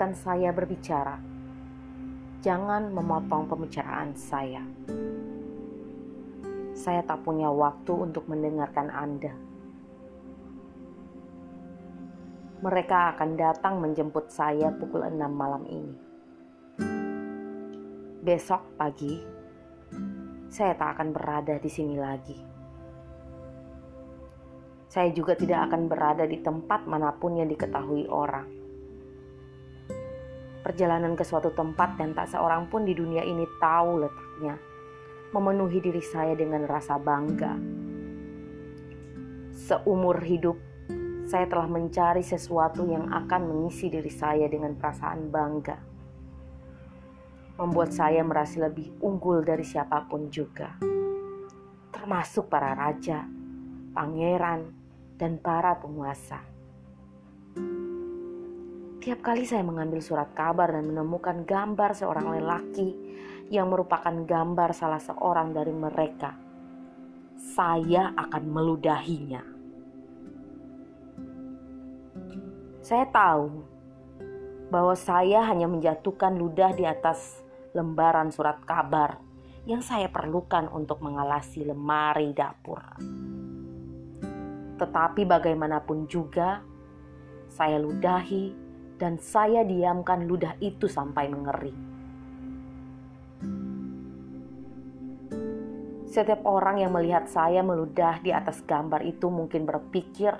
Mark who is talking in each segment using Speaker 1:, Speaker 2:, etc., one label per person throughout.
Speaker 1: biarkan saya berbicara. Jangan memotong pembicaraan saya. Saya tak punya waktu untuk mendengarkan Anda. Mereka akan datang menjemput saya pukul 6 malam ini. Besok pagi, saya tak akan berada di sini lagi. Saya juga tidak akan berada di tempat mana pun yang diketahui orang. Perjalanan ke suatu tempat dan tak seorang pun di dunia ini tahu letaknya, memenuhi diri saya dengan rasa bangga. Seumur hidup, saya telah mencari sesuatu yang akan mengisi diri saya dengan perasaan bangga. Membuat saya merasa lebih unggul dari siapa pun juga. Termasuk para raja, pangeran, dan para penguasa. Tiap kali saya mengambil surat kabar dan menemukan gambar seorang lelaki yang merupakan gambar salah seorang dari mereka, saya akan meludahinya. Saya tahu bahwa saya hanya menjatuhkan ludah di atas lembaran surat kabar yang saya perlukan untuk mengalasi lemari dapur. Tetapi bagaimanapun juga, saya ludahi dan saya diamkan ludah itu sampai mengering. Setiap orang yang melihat saya meludah di atas gambar itu mungkin berpikir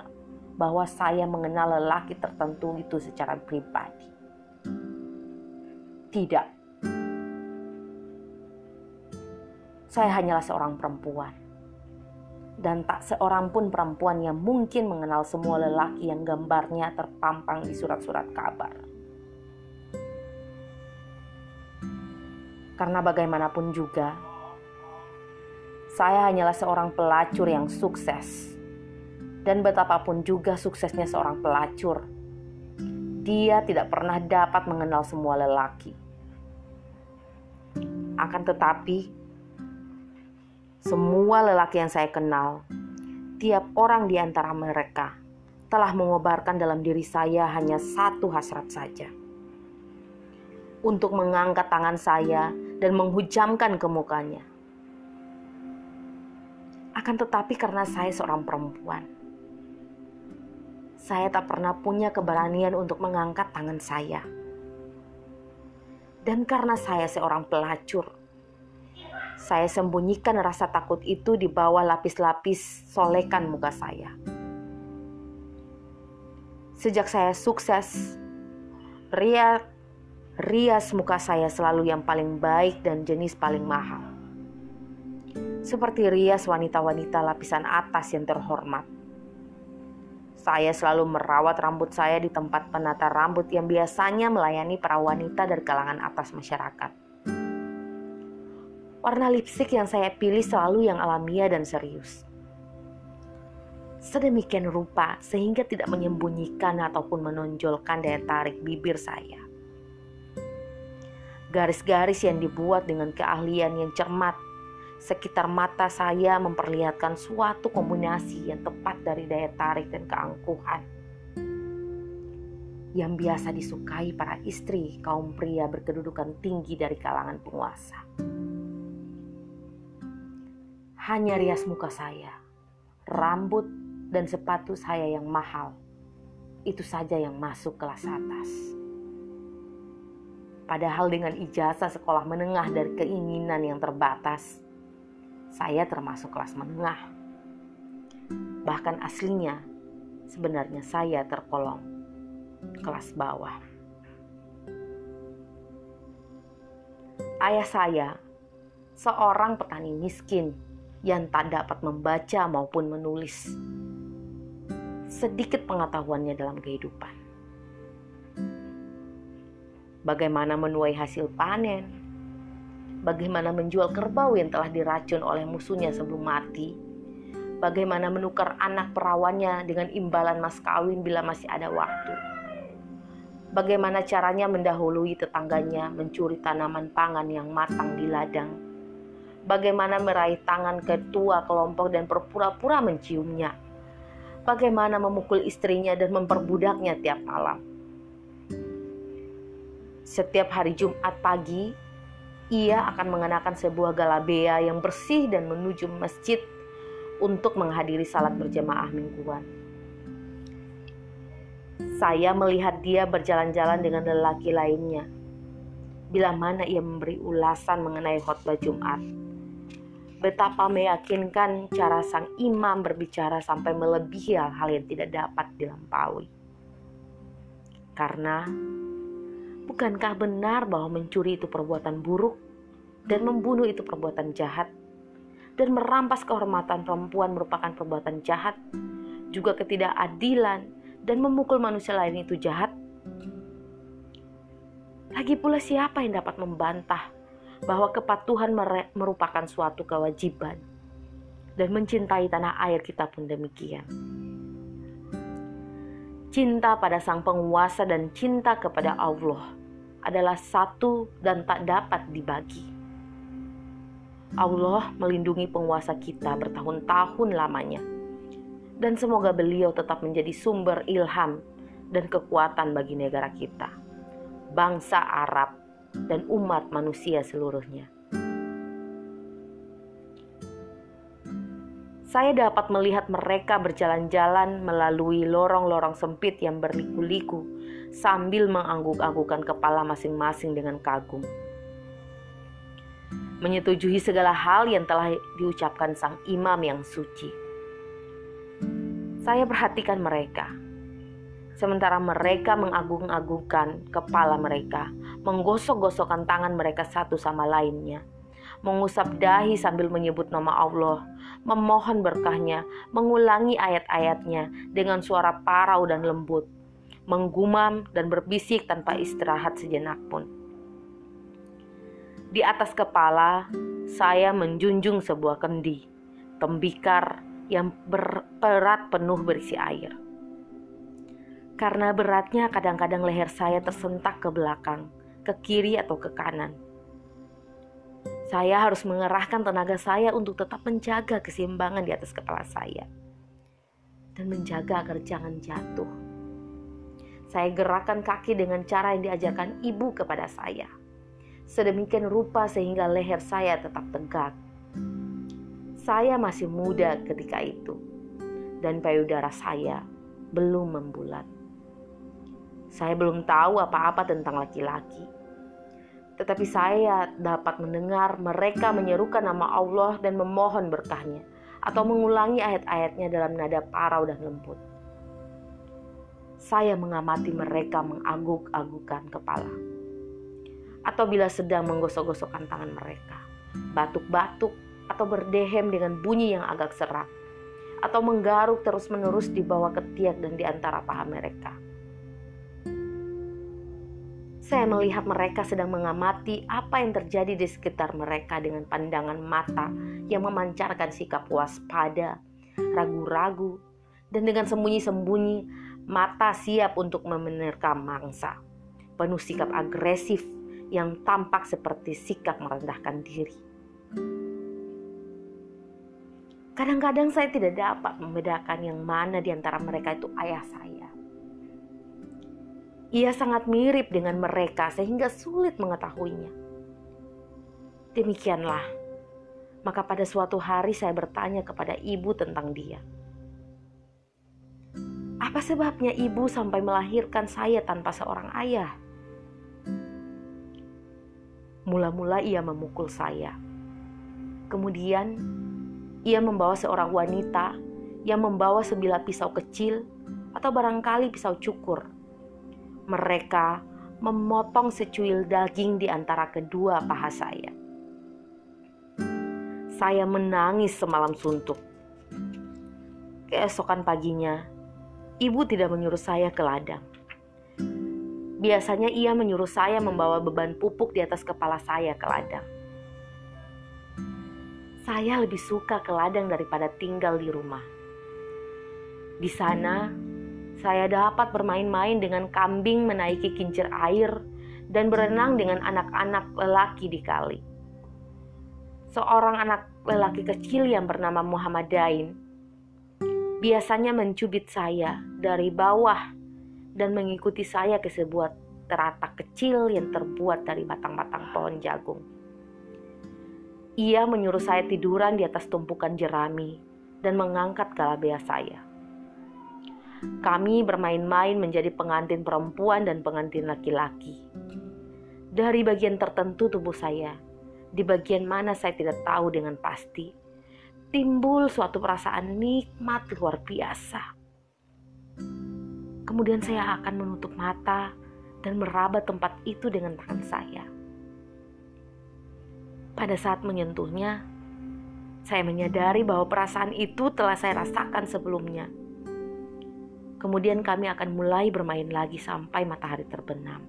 Speaker 1: bahwa saya mengenal lelaki tertentu itu secara pribadi. Tidak. Saya hanyalah seorang perempuan. Dan tak seorang pun perempuan yang mungkin mengenal semua lelaki yang gambarnya terpampang di surat-surat kabar. Karena bagaimanapun juga, saya hanyalah seorang pelacur yang sukses dan betapapun juga suksesnya seorang pelacur, dia tidak pernah dapat mengenal semua lelaki. Akan tetapi, semua lelaki yang saya kenal, tiap orang di antara mereka telah mengobarkan dalam diri saya hanya satu hasrat saja. Untuk mengangkat tangan saya dan menghujamkan ke mukanya. Akan tetapi karena saya seorang perempuan, saya tak pernah punya keberanian untuk mengangkat tangan saya. Dan karena saya seorang pelacur, saya sembunyikan rasa takut itu di bawah lapis-lapis solekan muka saya. Sejak saya sukses, rias, rias muka saya selalu yang paling baik dan jenis paling mahal. Seperti rias wanita-wanita lapisan atas yang terhormat saya selalu merawat rambut saya di tempat penata rambut yang biasanya melayani para wanita dari kalangan atas masyarakat. Warna lipstik yang saya pilih selalu yang alamiah dan serius. Sedemikian rupa sehingga tidak menyembunyikan ataupun menonjolkan daya tarik bibir saya. Garis-garis yang dibuat dengan keahlian yang cermat Sekitar mata saya memperlihatkan suatu kombinasi yang tepat dari daya tarik dan keangkuhan. Yang biasa disukai para istri kaum pria berkedudukan tinggi dari kalangan penguasa. Hanya rias muka saya, rambut dan sepatu saya yang mahal. Itu saja yang masuk kelas atas. Padahal dengan ijazah sekolah menengah dari keinginan yang terbatas, saya termasuk kelas menengah. Bahkan aslinya, sebenarnya saya terkolong kelas bawah. Ayah saya seorang petani miskin yang tak dapat membaca maupun menulis. Sedikit pengetahuannya dalam kehidupan. Bagaimana menuai hasil panen, bagaimana menjual kerbau yang telah diracun oleh musuhnya sebelum mati, bagaimana menukar anak perawannya dengan imbalan mas kawin bila masih ada waktu, bagaimana caranya mendahului tetangganya mencuri tanaman pangan yang matang di ladang, bagaimana meraih tangan ketua kelompok dan berpura-pura menciumnya, bagaimana memukul istrinya dan memperbudaknya tiap malam. Setiap hari Jumat pagi, ia akan mengenakan sebuah galabea yang bersih dan menuju masjid untuk menghadiri salat berjamaah mingguan. Saya melihat dia berjalan-jalan dengan lelaki lainnya. Bila mana ia memberi ulasan mengenai khotbah Jumat. Betapa meyakinkan cara sang imam berbicara sampai melebihi hal-hal yang tidak dapat dilampaui. Karena Bukankah benar bahwa mencuri itu perbuatan buruk dan membunuh itu perbuatan jahat? Dan merampas kehormatan perempuan merupakan perbuatan jahat, juga ketidakadilan dan memukul manusia lain itu jahat? Lagi pula siapa yang dapat membantah bahwa kepatuhan merupakan suatu kewajiban dan mencintai tanah air kita pun demikian. Cinta pada sang penguasa dan cinta kepada Allah adalah satu dan tak dapat dibagi. Allah melindungi penguasa kita bertahun-tahun lamanya, dan semoga beliau tetap menjadi sumber ilham dan kekuatan bagi negara kita, bangsa Arab, dan umat manusia seluruhnya. Saya dapat melihat mereka berjalan-jalan melalui lorong-lorong sempit yang berliku-liku sambil mengangguk-anggukkan kepala masing-masing dengan kagum. Menyetujui segala hal yang telah diucapkan sang imam yang suci. Saya perhatikan mereka. Sementara mereka mengagung-agungkan kepala mereka, menggosok-gosokkan tangan mereka satu sama lainnya mengusap dahi sambil menyebut nama Allah, memohon berkahnya, mengulangi ayat-ayatnya dengan suara parau dan lembut, menggumam dan berbisik tanpa istirahat sejenak pun. Di atas kepala, saya menjunjung sebuah kendi, tembikar yang berat penuh berisi air. Karena beratnya kadang-kadang leher saya tersentak ke belakang, ke kiri atau ke kanan saya harus mengerahkan tenaga saya untuk tetap menjaga keseimbangan di atas kepala saya dan menjaga agar jangan jatuh. Saya gerakkan kaki dengan cara yang diajarkan ibu kepada saya. Sedemikian rupa sehingga leher saya tetap tegak. Saya masih muda ketika itu dan payudara saya belum membulat. Saya belum tahu apa-apa tentang laki-laki tetapi saya dapat mendengar mereka menyerukan nama Allah dan memohon berkahnya atau mengulangi ayat-ayatnya dalam nada parau dan lembut. Saya mengamati mereka mengangguk-anggukan kepala. Atau bila sedang menggosok-gosokkan tangan mereka, batuk-batuk atau berdehem dengan bunyi yang agak serak, atau menggaruk terus-menerus di bawah ketiak dan di antara paha mereka saya melihat mereka sedang mengamati apa yang terjadi di sekitar mereka dengan pandangan mata yang memancarkan sikap waspada, ragu-ragu, dan dengan sembunyi-sembunyi mata siap untuk memenerkam mangsa. Penuh sikap agresif yang tampak seperti sikap merendahkan diri. Kadang-kadang saya tidak dapat membedakan yang mana di antara mereka itu ayah saya ia sangat mirip dengan mereka sehingga sulit mengetahuinya. Demikianlah, maka pada suatu hari saya bertanya kepada ibu tentang dia. Apa sebabnya ibu sampai melahirkan saya tanpa seorang ayah? Mula-mula ia memukul saya. Kemudian ia membawa seorang wanita yang membawa sebilah pisau kecil atau barangkali pisau cukur mereka memotong secuil daging di antara kedua paha saya. Saya menangis semalam suntuk. Keesokan paginya, ibu tidak menyuruh saya ke ladang. Biasanya ia menyuruh saya membawa beban pupuk di atas kepala saya ke ladang. Saya lebih suka ke ladang daripada tinggal di rumah. Di sana, saya dapat bermain-main dengan kambing menaiki kincir air dan berenang dengan anak-anak lelaki di kali. Seorang anak lelaki kecil yang bernama Muhammad Dain biasanya mencubit saya dari bawah dan mengikuti saya ke sebuah teratak kecil yang terbuat dari batang-batang pohon jagung. Ia menyuruh saya tiduran di atas tumpukan jerami dan mengangkat galabea saya. Kami bermain-main menjadi pengantin perempuan dan pengantin laki-laki. Dari bagian tertentu tubuh saya, di bagian mana saya tidak tahu dengan pasti, timbul suatu perasaan nikmat luar biasa. Kemudian saya akan menutup mata dan meraba tempat itu dengan tangan saya. Pada saat menyentuhnya, saya menyadari bahwa perasaan itu telah saya rasakan sebelumnya Kemudian kami akan mulai bermain lagi sampai matahari terbenam.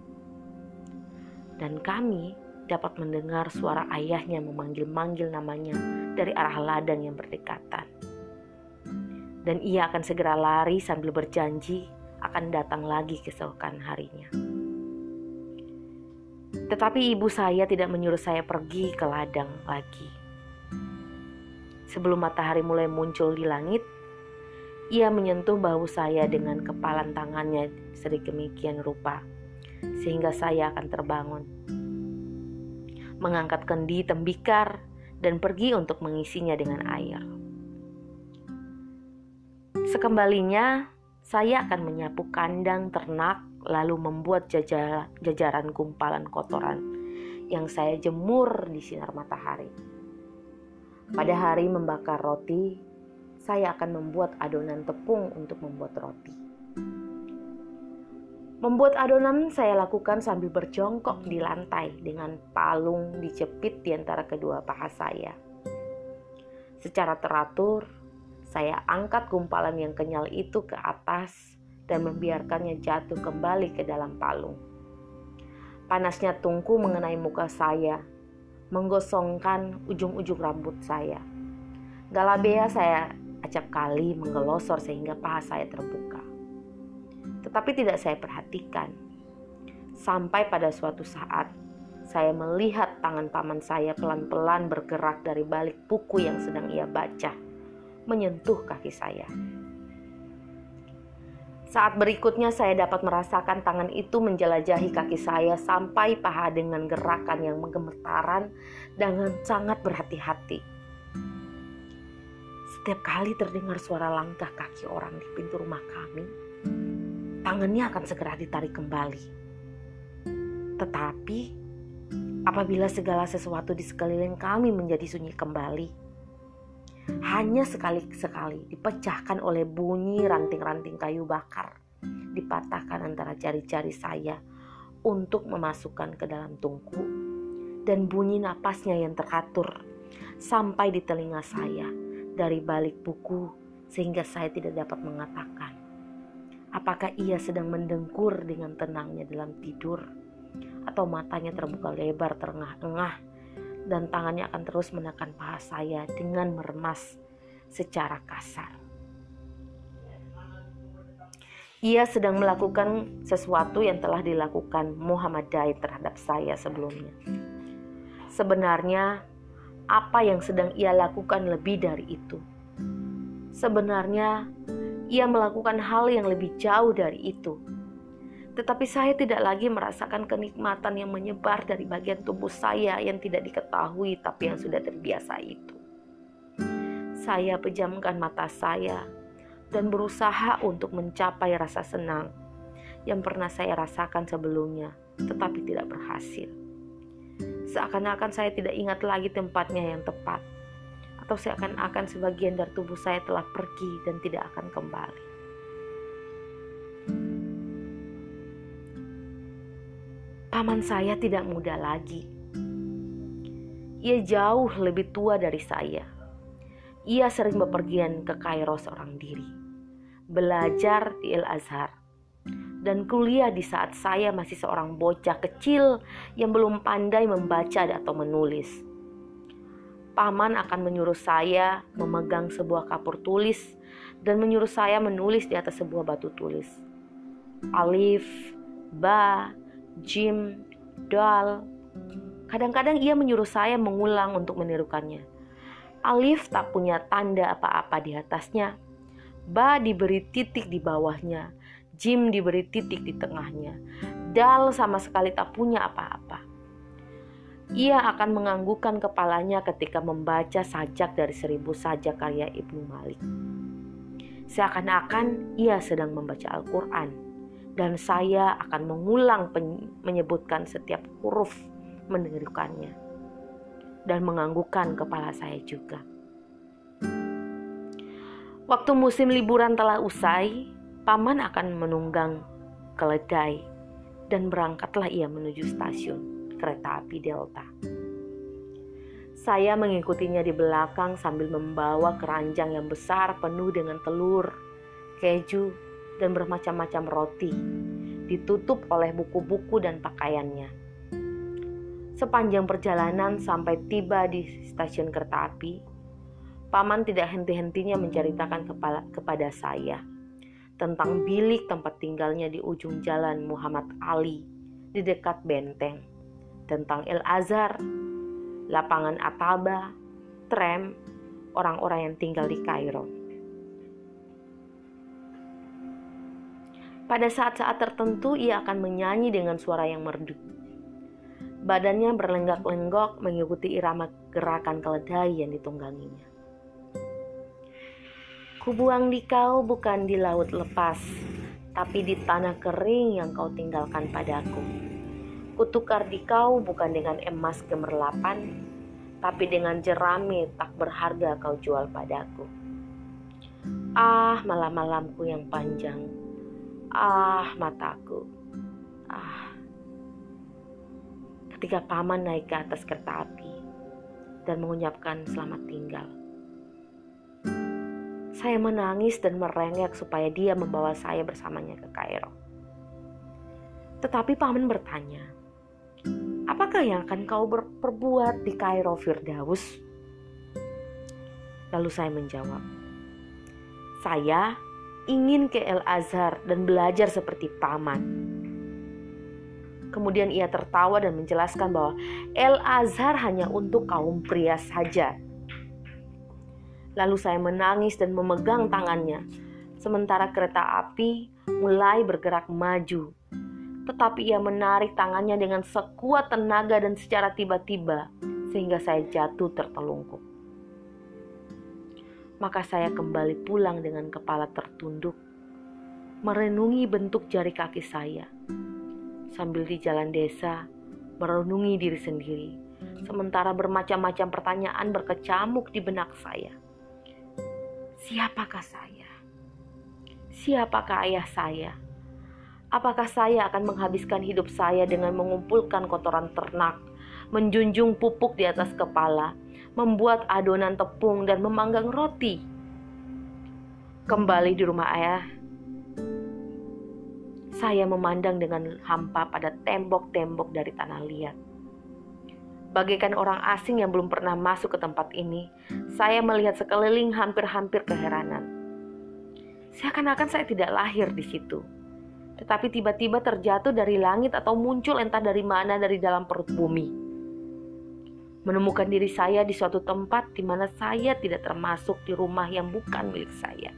Speaker 1: Dan kami dapat mendengar suara ayahnya memanggil-manggil namanya dari arah ladang yang berdekatan. Dan ia akan segera lari sambil berjanji akan datang lagi keesokan harinya. Tetapi ibu saya tidak menyuruh saya pergi ke ladang lagi. Sebelum matahari mulai muncul di langit, ia menyentuh bahu saya dengan kepalan tangannya sedemikian rupa, sehingga saya akan terbangun. Mengangkat kendi tembikar dan pergi untuk mengisinya dengan air. Sekembalinya, saya akan menyapu kandang ternak lalu membuat jajaran gumpalan kotoran yang saya jemur di sinar matahari. Pada hari membakar roti, saya akan membuat adonan tepung untuk membuat roti. Membuat adonan saya lakukan sambil berjongkok di lantai dengan palung dijepit di antara kedua paha saya. Secara teratur, saya angkat gumpalan yang kenyal itu ke atas dan membiarkannya jatuh kembali ke dalam palung. Panasnya tungku mengenai muka saya, menggosongkan ujung-ujung rambut saya. Galabea saya acap kali menggelosor sehingga paha saya terbuka. Tetapi tidak saya perhatikan. Sampai pada suatu saat, saya melihat tangan paman saya pelan-pelan bergerak dari balik buku yang sedang ia baca, menyentuh kaki saya. Saat berikutnya saya dapat merasakan tangan itu menjelajahi kaki saya sampai paha dengan gerakan yang menggemetaran dengan sangat berhati-hati. Setiap kali terdengar suara langkah kaki orang di pintu rumah kami, tangannya akan segera ditarik kembali. Tetapi, apabila segala sesuatu di sekeliling kami menjadi sunyi kembali, hanya sekali-sekali dipecahkan oleh bunyi ranting-ranting kayu bakar dipatahkan antara jari-jari saya untuk memasukkan ke dalam tungku dan bunyi napasnya yang teratur sampai di telinga saya dari balik buku sehingga saya tidak dapat mengatakan apakah ia sedang mendengkur dengan tenangnya dalam tidur atau matanya terbuka lebar terengah-engah dan tangannya akan terus menekan paha saya dengan meremas secara kasar. Ia sedang melakukan sesuatu yang telah dilakukan Muhammad Dai terhadap saya sebelumnya. Sebenarnya apa yang sedang ia lakukan lebih dari itu. Sebenarnya, ia melakukan hal yang lebih jauh dari itu. Tetapi saya tidak lagi merasakan kenikmatan yang menyebar dari bagian tubuh saya yang tidak diketahui tapi yang sudah terbiasa itu. Saya pejamkan mata saya dan berusaha untuk mencapai rasa senang yang pernah saya rasakan sebelumnya, tetapi tidak berhasil. Seakan-akan saya tidak ingat lagi tempatnya yang tepat, atau seakan-akan sebagian dari tubuh saya telah pergi dan tidak akan kembali. Paman saya tidak muda lagi. Ia jauh lebih tua dari saya. Ia sering bepergian ke Kairo seorang diri, belajar di El Azhar dan kuliah di saat saya masih seorang bocah kecil yang belum pandai membaca atau menulis. Paman akan menyuruh saya memegang sebuah kapur tulis dan menyuruh saya menulis di atas sebuah batu tulis. Alif, ba, jim, dal. Kadang-kadang ia menyuruh saya mengulang untuk menirukannya. Alif tak punya tanda apa-apa di atasnya. Ba diberi titik di bawahnya Jim diberi titik di tengahnya. Dal sama sekali tak punya apa-apa. Ia akan menganggukkan kepalanya ketika membaca sajak dari seribu sajak karya Ibnu Malik. Seakan-akan ia sedang membaca Al-Quran dan saya akan mengulang menyebutkan setiap huruf menirukannya dan menganggukkan kepala saya juga. Waktu musim liburan telah usai, paman akan menunggang keledai dan berangkatlah ia menuju stasiun kereta api Delta. Saya mengikutinya di belakang sambil membawa keranjang yang besar penuh dengan telur, keju, dan bermacam-macam roti, ditutup oleh buku-buku dan pakaiannya. Sepanjang perjalanan sampai tiba di stasiun kereta api, Paman tidak henti-hentinya menceritakan kepada saya tentang bilik tempat tinggalnya di ujung jalan Muhammad Ali di dekat benteng tentang El Azhar, lapangan Ataba, tram, orang-orang yang tinggal di Kairo. Pada saat-saat tertentu ia akan menyanyi dengan suara yang merdu. Badannya berlenggak-lenggok mengikuti irama gerakan keledai yang ditungganginya. Kubuang di kau bukan di laut lepas, tapi di tanah kering yang kau tinggalkan padaku. Kutukar di kau bukan dengan emas gemerlapan, tapi dengan jerami tak berharga kau jual padaku. Ah, malam-malamku yang panjang. Ah, mataku. Ah. Ketika paman naik ke atas kereta api dan mengucapkan selamat tinggal. Saya menangis dan merengek supaya dia membawa saya bersamanya ke Kairo. Tetapi paman bertanya, Apakah yang akan kau perbuat di Kairo Firdaus? Lalu saya menjawab, saya ingin ke El Azhar dan belajar seperti paman. Kemudian ia tertawa dan menjelaskan bahwa El Azhar hanya untuk kaum pria saja. Lalu saya menangis dan memegang tangannya, sementara kereta api mulai bergerak maju tetapi ia menarik tangannya dengan sekuat tenaga dan secara tiba-tiba sehingga saya jatuh tertelungkup. Maka saya kembali pulang dengan kepala tertunduk, merenungi bentuk jari kaki saya. Sambil di jalan desa, merenungi diri sendiri, sementara bermacam-macam pertanyaan berkecamuk di benak saya. Siapakah saya? Siapakah ayah saya? Apakah saya akan menghabiskan hidup saya dengan mengumpulkan kotoran ternak, menjunjung pupuk di atas kepala, membuat adonan tepung, dan memanggang roti? Kembali di rumah ayah, saya memandang dengan hampa pada tembok-tembok dari tanah liat. Bagaikan orang asing yang belum pernah masuk ke tempat ini, saya melihat sekeliling hampir-hampir keheranan. Seakan-akan saya tidak lahir di situ tetapi tiba-tiba terjatuh dari langit atau muncul entah dari mana dari dalam perut bumi. Menemukan diri saya di suatu tempat di mana saya tidak termasuk di rumah yang bukan milik saya.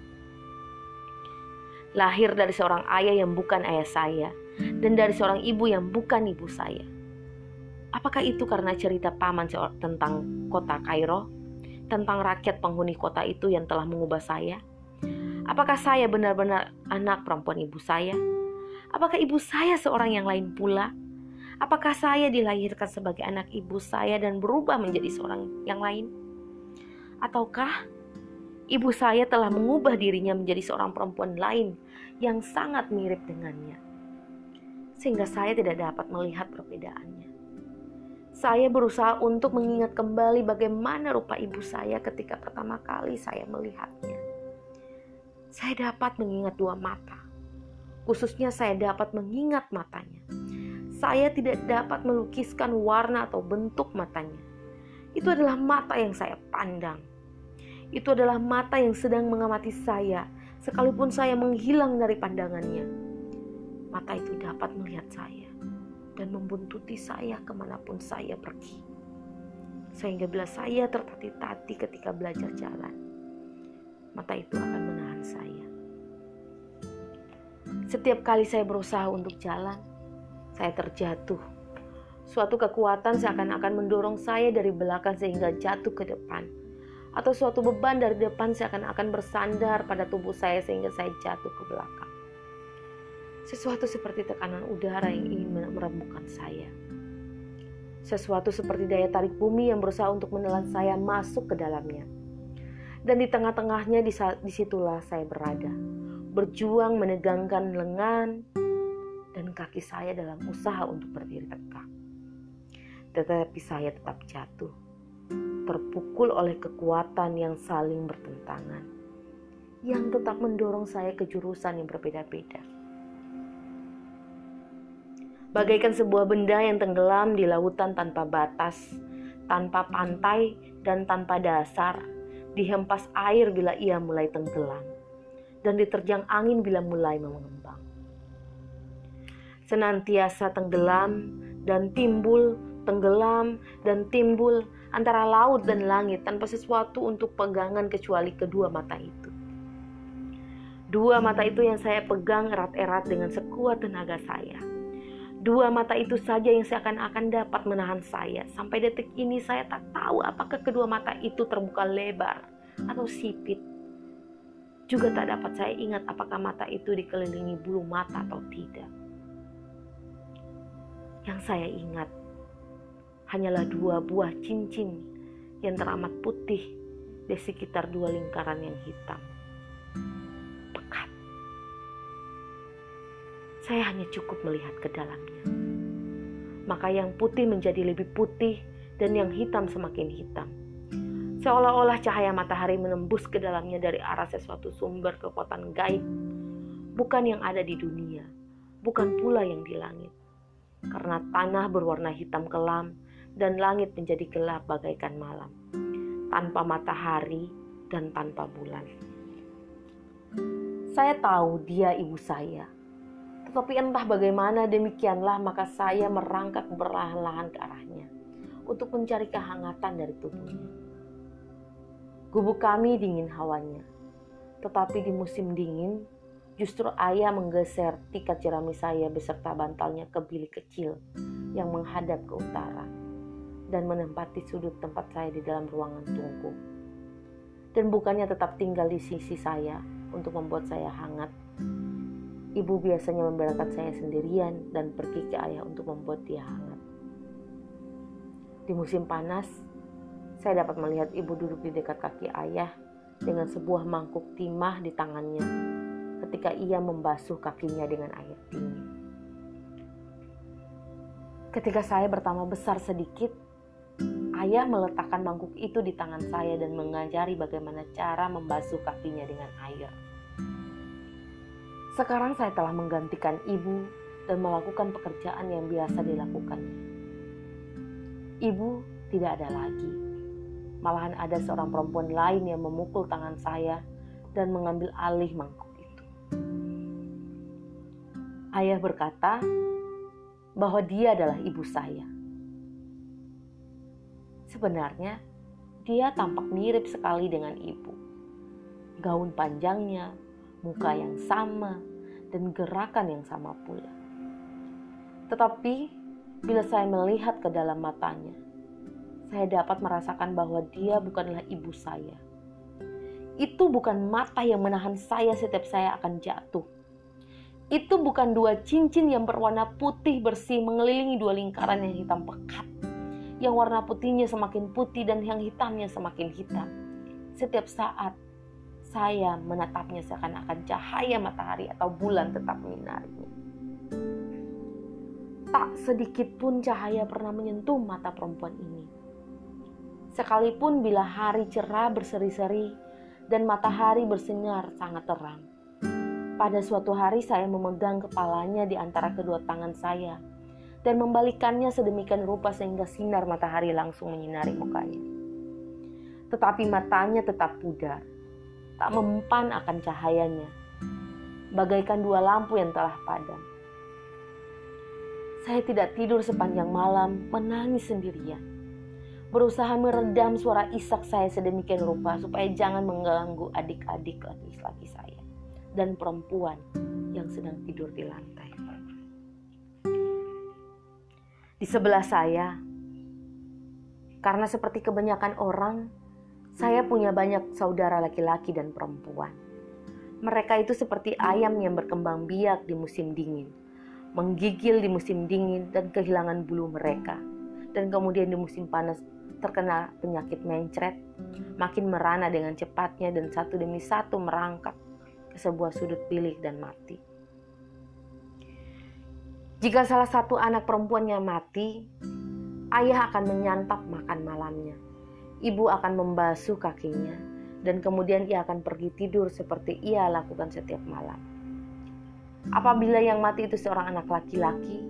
Speaker 1: Lahir dari seorang ayah yang bukan ayah saya, dan dari seorang ibu yang bukan ibu saya. Apakah itu karena cerita paman tentang kota Kairo, tentang rakyat penghuni kota itu yang telah mengubah saya? Apakah saya benar-benar anak perempuan ibu saya? Apakah ibu saya seorang yang lain pula? Apakah saya dilahirkan sebagai anak ibu saya dan berubah menjadi seorang yang lain? Ataukah ibu saya telah mengubah dirinya menjadi seorang perempuan lain yang sangat mirip dengannya? Sehingga saya tidak dapat melihat perbedaannya. Saya berusaha untuk mengingat kembali bagaimana rupa ibu saya ketika pertama kali saya melihatnya. Saya dapat mengingat dua mata Khususnya saya dapat mengingat matanya. Saya tidak dapat melukiskan warna atau bentuk matanya. Itu adalah mata yang saya pandang. Itu adalah mata yang sedang mengamati saya, sekalipun saya menghilang dari pandangannya. Mata itu dapat melihat saya dan membuntuti saya ke mana pun saya pergi. Sehingga bila saya tertati-tati ketika belajar jalan, mata itu akan menahan saya. Setiap kali saya berusaha untuk jalan, Saya terjatuh. Suatu kekuatan seakan-akan mendorong saya dari belakang sehingga jatuh ke depan. Atau suatu beban dari depan seakan-akan bersandar pada tubuh saya sehingga saya jatuh ke belakang. Sesuatu seperti tekanan udara yang ingin merembukan saya. Sesuatu seperti daya tarik bumi yang berusaha untuk menelan saya masuk ke dalamnya. Dan di tengah-tengahnya di situlah saya berada. Berjuang menegangkan lengan dan kaki saya dalam usaha untuk berdiri tegak. Tetapi saya tetap jatuh, terpukul oleh kekuatan yang saling bertentangan, yang tetap mendorong saya ke jurusan yang berbeda-beda bagaikan sebuah benda yang tenggelam di lautan tanpa batas, tanpa pantai, dan tanpa dasar, dihempas air bila ia mulai tenggelam, dan diterjang angin bila mulai mengembang. Senantiasa tenggelam dan timbul, tenggelam dan timbul antara laut dan langit tanpa sesuatu untuk pegangan kecuali kedua mata itu. Dua mata itu yang saya pegang erat-erat dengan sekuat tenaga saya Dua mata itu saja yang seakan-akan dapat menahan saya. Sampai detik ini saya tak tahu apakah kedua mata itu terbuka lebar atau sipit. Juga tak dapat saya ingat apakah mata itu dikelilingi bulu mata atau tidak. Yang saya ingat hanyalah dua buah cincin yang teramat putih di sekitar dua lingkaran yang hitam. Saya hanya cukup melihat ke dalamnya. Maka yang putih menjadi lebih putih dan yang hitam semakin hitam. Seolah-olah cahaya matahari menembus ke dalamnya dari arah sesuatu sumber kekuatan gaib, bukan yang ada di dunia, bukan pula yang di langit. Karena tanah berwarna hitam kelam dan langit menjadi gelap bagaikan malam, tanpa matahari dan tanpa bulan. Saya tahu dia ibu saya, tetapi entah bagaimana demikianlah maka saya merangkak berlahan-lahan ke arahnya untuk mencari kehangatan dari tubuhnya. Gubuk kami dingin hawanya, tetapi di musim dingin justru ayah menggeser tikat jerami saya beserta bantalnya ke bilik kecil yang menghadap ke utara dan menempati sudut tempat saya di dalam ruangan tunggu. Dan bukannya tetap tinggal di sisi saya untuk membuat saya hangat, Ibu biasanya membelakang saya sendirian dan pergi ke ayah untuk membuat dia hangat. Di musim panas, saya dapat melihat ibu duduk di dekat kaki ayah dengan sebuah mangkuk timah di tangannya ketika ia membasuh kakinya dengan air dingin. Ketika saya bertambah besar sedikit, ayah meletakkan mangkuk itu di tangan saya dan mengajari bagaimana cara membasuh kakinya dengan air. Sekarang saya telah menggantikan ibu dan melakukan pekerjaan yang biasa dilakukannya. Ibu tidak ada lagi. Malahan ada seorang perempuan lain yang memukul tangan saya dan mengambil alih mangkuk itu. Ayah berkata bahwa dia adalah ibu saya. Sebenarnya, dia tampak mirip sekali dengan ibu. Gaun panjangnya, muka yang sama, dan gerakan yang sama pula. Tetapi bila saya melihat ke dalam matanya, saya dapat merasakan bahwa dia bukanlah ibu saya. Itu bukan mata yang menahan saya setiap saya akan jatuh. Itu bukan dua cincin yang berwarna putih bersih mengelilingi dua lingkaran yang hitam pekat. Yang warna putihnya semakin putih dan yang hitamnya semakin hitam. Setiap saat saya menatapnya seakan-akan cahaya matahari atau bulan tetap menyinarinya. Tak sedikit pun cahaya pernah menyentuh mata perempuan ini. Sekalipun bila hari cerah berseri-seri dan matahari bersinar sangat terang. Pada suatu hari saya memegang kepalanya di antara kedua tangan saya dan membalikannya sedemikian rupa sehingga sinar matahari langsung menyinari mukanya. Tetapi matanya tetap pudar tak mempan akan cahayanya, bagaikan dua lampu yang telah padam. Saya tidak tidur sepanjang malam, menangis sendirian. Berusaha meredam suara isak saya sedemikian rupa supaya jangan mengganggu adik-adik laki-laki saya dan perempuan yang sedang tidur di lantai. Di sebelah saya, karena seperti kebanyakan orang, saya punya banyak saudara laki-laki dan perempuan. Mereka itu seperti ayam yang berkembang biak di musim dingin, menggigil di musim dingin dan kehilangan bulu mereka, dan kemudian di musim panas terkena penyakit mencret, makin merana dengan cepatnya dan satu demi satu merangkak ke sebuah sudut bilik dan mati. Jika salah satu anak perempuannya mati, ayah akan menyantap makan malamnya ibu akan membasuh kakinya dan kemudian ia akan pergi tidur seperti ia lakukan setiap malam. Apabila yang mati itu seorang anak laki-laki,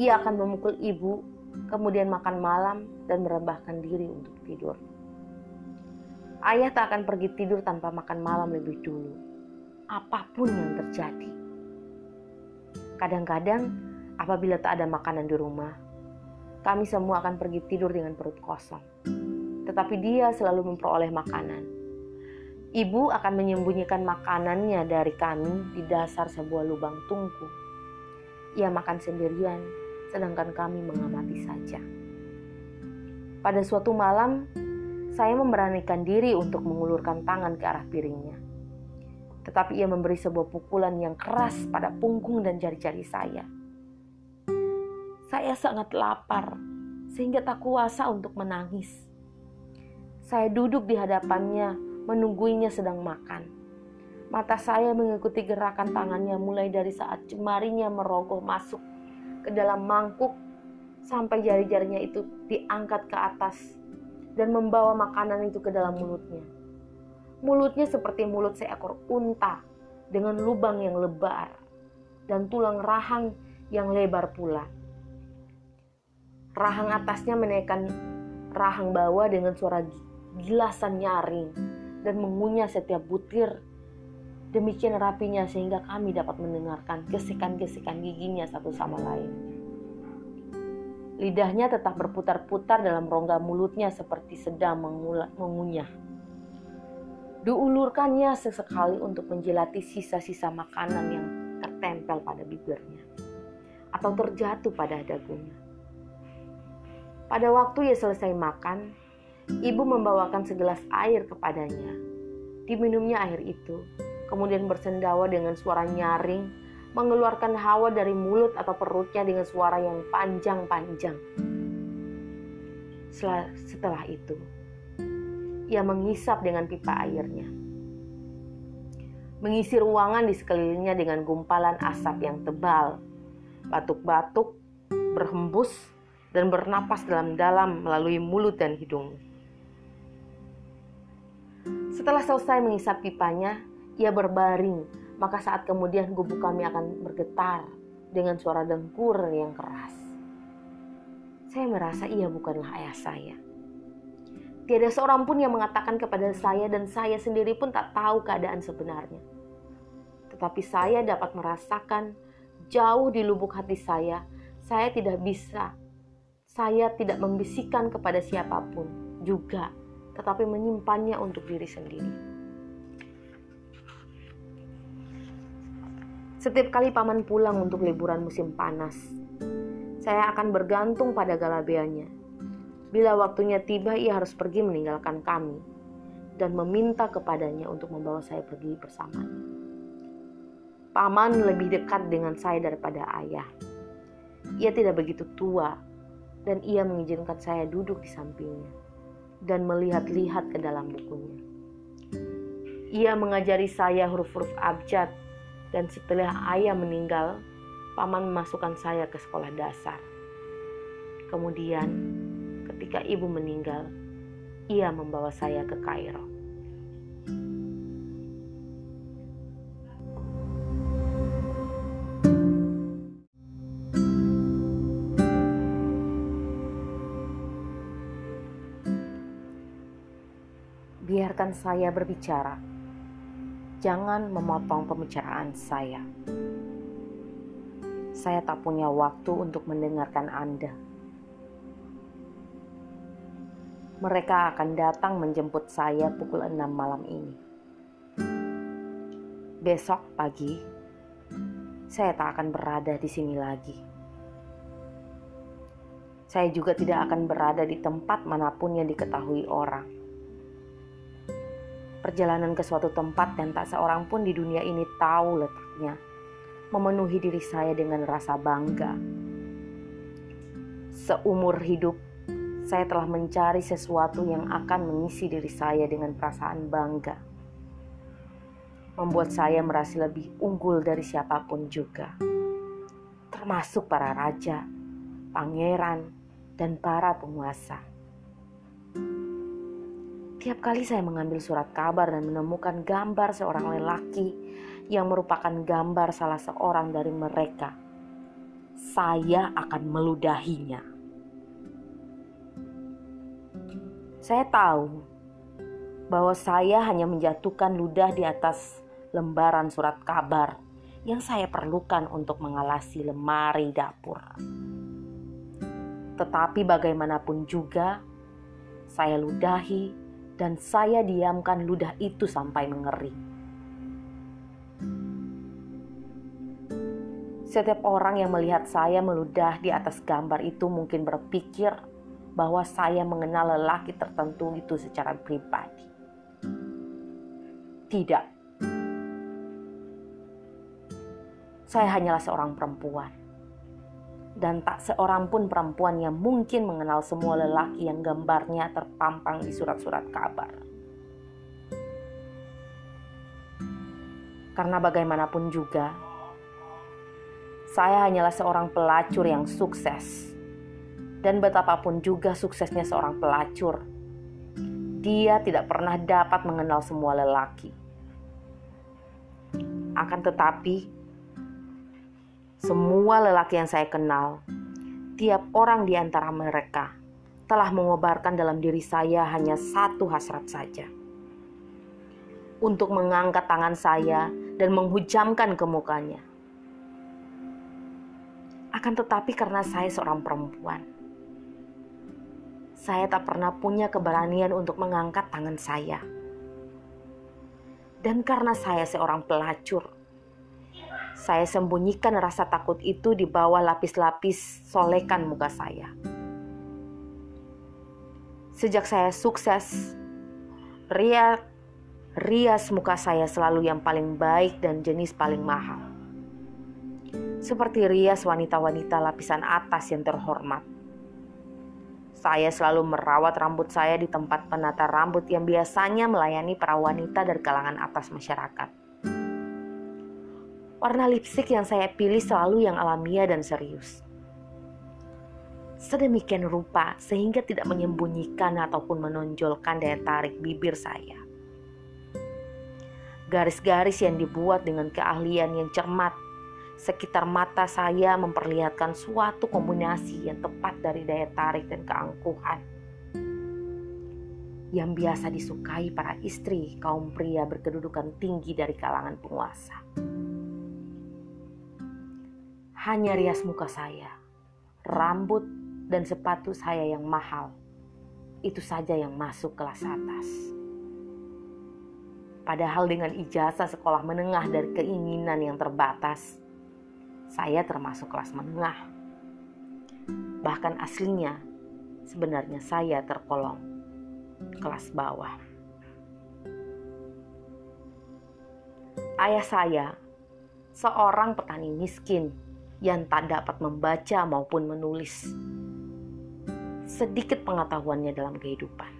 Speaker 1: ia akan memukul ibu, kemudian makan malam dan merebahkan diri untuk tidur. Ayah tak akan pergi tidur tanpa makan malam lebih dulu, apa pun yang terjadi. Kadang-kadang, apabila tak ada makanan di rumah, kami semua akan pergi tidur dengan perut kosong tetapi dia selalu memperoleh makanan. Ibu akan menyembunyikan makanannya dari kami di dasar sebuah lubang tungku. Ia makan sendirian, sedangkan kami mengamati saja. Pada suatu malam, saya memberanikan diri untuk mengulurkan tangan ke arah piringnya. Tetapi ia memberi sebuah pukulan yang keras pada punggung dan jari-jari saya. Saya sangat lapar, sehingga tak kuasa untuk menangis. Saya duduk di hadapannya, menungguinya sedang makan. Mata saya mengikuti gerakan tangannya mulai dari saat jemarinya merogoh masuk ke dalam mangkuk sampai jari-jarinya itu diangkat ke atas dan membawa makanan itu ke dalam mulutnya. Mulutnya seperti mulut seekor unta dengan lubang yang lebar dan tulang rahang yang lebar pula. Rahang atasnya menaikkan rahang bawah dengan suara gilasan nyaring dan mengunyah setiap butir demikian rapinya sehingga kami dapat mendengarkan gesekan-gesekan giginya satu sama lain. Lidahnya tetap berputar-putar dalam rongga mulutnya seperti sedang mengunyah. Diulurkannya sesekali untuk menjilati sisa-sisa makanan yang tertempel pada bibirnya atau terjatuh pada dagunya. Pada waktu ia selesai makan, Ibu membawakan segelas air kepadanya. Diminumnya air itu, kemudian bersendawa dengan suara nyaring, mengeluarkan hawa dari mulut atau perutnya dengan suara yang panjang-panjang. Setelah, itu, ia mengisap dengan pipa airnya. Mengisi ruangan di sekelilingnya dengan gumpalan asap yang tebal. Batuk-batuk, berhembus, dan bernapas dalam-dalam melalui mulut dan hidung. Setelah selesai mengisap pipanya, ia berbaring, maka saat kemudian gubuk kami akan bergetar dengan suara dengkur yang keras. Saya merasa ia bukanlah ayah saya. Tiada seorang pun yang mengatakan kepada saya dan saya sendiri pun tak tahu keadaan sebenarnya. Tetapi saya dapat merasakan jauh di lubuk hati saya, saya tidak bisa. Saya tidak membisikkan kepada siapa pun juga tetapi menyimpannya untuk diri sendiri. Setiap kali paman pulang untuk liburan musim panas, saya akan bergantung pada Galabeanya. Bila waktunya tiba, ia harus pergi meninggalkan kami dan meminta kepadanya untuk membawa saya pergi bersamanya. Paman lebih dekat dengan saya daripada ayah. Ia tidak begitu tua dan ia mengizinkan saya duduk di sampingnya dan melihat-lihat ke dalam bukunya. Ia mengajari saya huruf-huruf abjad dan setelah ayah meninggal, paman memasukkan saya ke sekolah dasar. Kemudian, ketika ibu meninggal, ia membawa saya ke Kairo. Biarkan saya berbicara. Jangan memotong pembicaraan saya. Saya tak punya waktu untuk mendengarkan Anda. Mereka akan datang menjemput saya pukul 6 malam ini. Besok pagi, saya tak akan berada di sini lagi. Saya juga tidak akan berada di tempat mana pun yang diketahui orang. Perjalanan ke suatu tempat dan tak seorang pun di dunia ini tahu letaknya, memenuhi diri saya dengan rasa bangga. Seumur hidup, saya telah mencari sesuatu yang akan mengisi diri saya dengan perasaan bangga. Membuat saya merasa lebih unggul dari siapa pun juga, termasuk para raja, pangeran, dan para penguasa. Tiap kali saya mengambil surat kabar dan menemukan gambar seorang lelaki yang merupakan gambar salah seorang dari mereka, saya akan meludahinya. Saya tahu bahwa saya hanya menjatuhkan ludah di atas lembaran surat kabar yang saya perlukan untuk mengalasi lemari dapur. Tetapi bagaimanapun juga, saya ludahi dan saya diamkan ludah itu sampai mengering. Setiap orang yang melihat saya meludah di atas gambar itu mungkin berpikir bahwa saya mengenal lelaki tertentu itu secara pribadi. Tidak. Saya hanyalah seorang perempuan dan tak seorang pun perempuan yang mungkin mengenal semua lelaki yang gambarnya terpampang di surat-surat kabar. Karena bagaimanapun juga, saya hanyalah seorang pelacur yang sukses. Dan betapapun juga suksesnya seorang pelacur, dia tidak pernah dapat mengenal semua lelaki. Akan tetapi, semua lelaki yang saya kenal, tiap orang di antara mereka telah mengobarkan dalam diri saya hanya satu hasrat saja. Untuk mengangkat tangan saya dan menghujamkan ke mukanya. Akan tetapi karena saya seorang perempuan, saya tak pernah punya keberanian untuk mengangkat tangan saya. Dan karena saya seorang pelacur, saya sembunyikan rasa takut itu di bawah lapis-lapis solekan muka saya. Sejak saya sukses, ria, rias muka saya selalu yang paling baik dan jenis paling mahal. Seperti rias wanita-wanita lapisan atas yang terhormat. Saya selalu merawat rambut saya di tempat penata rambut yang biasanya melayani para wanita dari kalangan atas masyarakat. Warna lipstik yang saya pilih selalu yang alamiah dan serius. Sedemikian rupa sehingga tidak menyembunyikan ataupun menonjolkan daya tarik bibir saya. Garis-garis yang dibuat dengan keahlian yang cermat sekitar mata saya memperlihatkan suatu kombinasi yang tepat dari daya tarik dan keangkuhan yang biasa disukai para istri kaum pria berkedudukan tinggi dari kalangan penguasa hanya rias muka saya, rambut dan sepatu saya yang mahal. Itu saja yang masuk kelas atas. Padahal dengan ijazah sekolah menengah dari keinginan yang terbatas, saya termasuk kelas menengah. Bahkan aslinya, sebenarnya saya terkolong kelas bawah. Ayah saya seorang petani miskin yang tak dapat membaca maupun menulis. Sedikit pengetahuannya dalam kehidupan.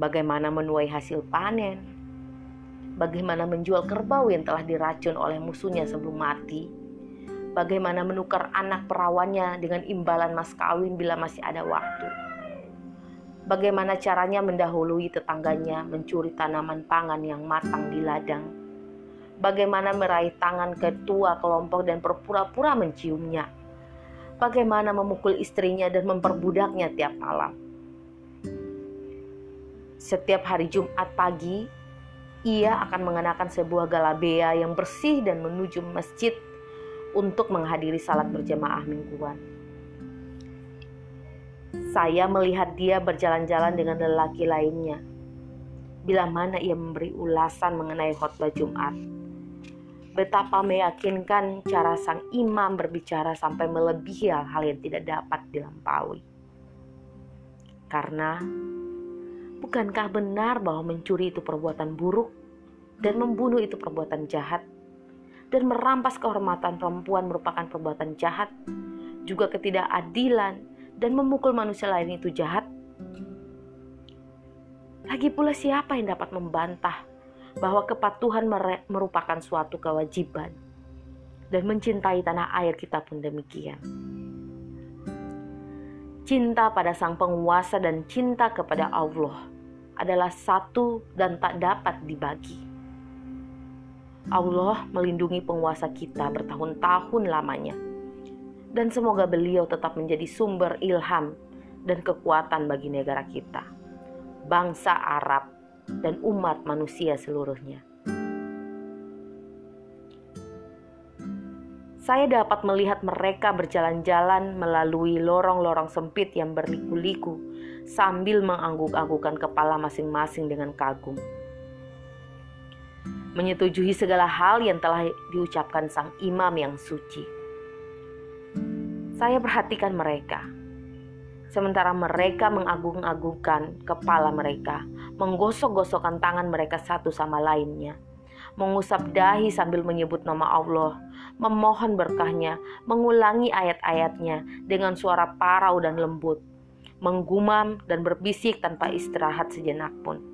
Speaker 1: Bagaimana menuai hasil panen, bagaimana menjual kerbau yang telah diracun oleh musuhnya sebelum mati, bagaimana menukar anak perawannya dengan imbalan mas kawin bila masih ada waktu, bagaimana caranya mendahului tetangganya mencuri tanaman pangan yang matang di ladang, bagaimana meraih tangan ketua kelompok dan berpura-pura menciumnya, bagaimana memukul istrinya dan memperbudaknya tiap malam. Setiap hari Jumat pagi, ia akan mengenakan sebuah galabea yang bersih dan menuju masjid untuk menghadiri salat berjamaah mingguan. Saya melihat dia berjalan-jalan dengan lelaki lainnya. Bila mana ia memberi ulasan mengenai khotbah Jumat, betapa meyakinkan cara sang imam berbicara sampai melebihi hal-hal yang tidak dapat dilampaui. Karena bukankah benar bahwa mencuri itu perbuatan buruk dan membunuh itu perbuatan jahat dan merampas kehormatan perempuan merupakan perbuatan jahat, juga ketidakadilan dan memukul manusia lain itu jahat? Lagi pula siapa yang dapat membantah bahwa kepatuhan merupakan suatu kewajiban dan mencintai tanah air kita pun demikian. Cinta pada sang penguasa dan cinta kepada Allah adalah satu dan tak dapat dibagi. Allah melindungi penguasa kita bertahun-tahun lamanya. Dan semoga beliau tetap menjadi sumber ilham dan kekuatan bagi negara kita, bangsa Arab, dan umat manusia seluruhnya. Saya dapat melihat mereka berjalan-jalan melalui lorong-lorong sempit yang berliku-liku sambil mengangguk-anggukan kepala masing-masing dengan kagum menyetujui segala hal yang telah diucapkan sang imam yang suci. Saya perhatikan mereka. Sementara mereka mengagung-agungkan kepala mereka, menggosok-gosokkan tangan mereka satu sama lainnya, mengusap dahi sambil menyebut nama Allah, memohon berkahnya, mengulangi ayat-ayatnya dengan suara parau dan lembut, menggumam dan berbisik tanpa istirahat sejenak pun.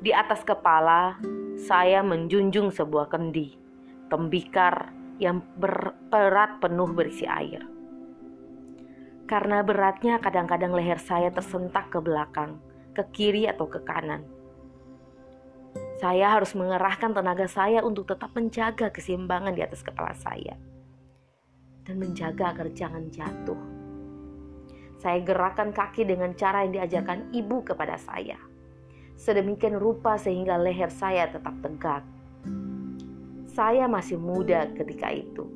Speaker 1: Di atas kepala, saya menjunjung sebuah kendi, tembikar yang berat penuh berisi air. Karena beratnya kadang-kadang leher saya tersentak ke belakang, ke kiri atau ke kanan. Saya harus mengerahkan tenaga saya untuk tetap menjaga keseimbangan di atas kepala saya dan menjaga agar jangan jatuh. Saya gerakkan kaki dengan cara yang diajarkan ibu kepada saya sedemikian rupa sehingga leher saya tetap tegak. Saya masih muda ketika itu,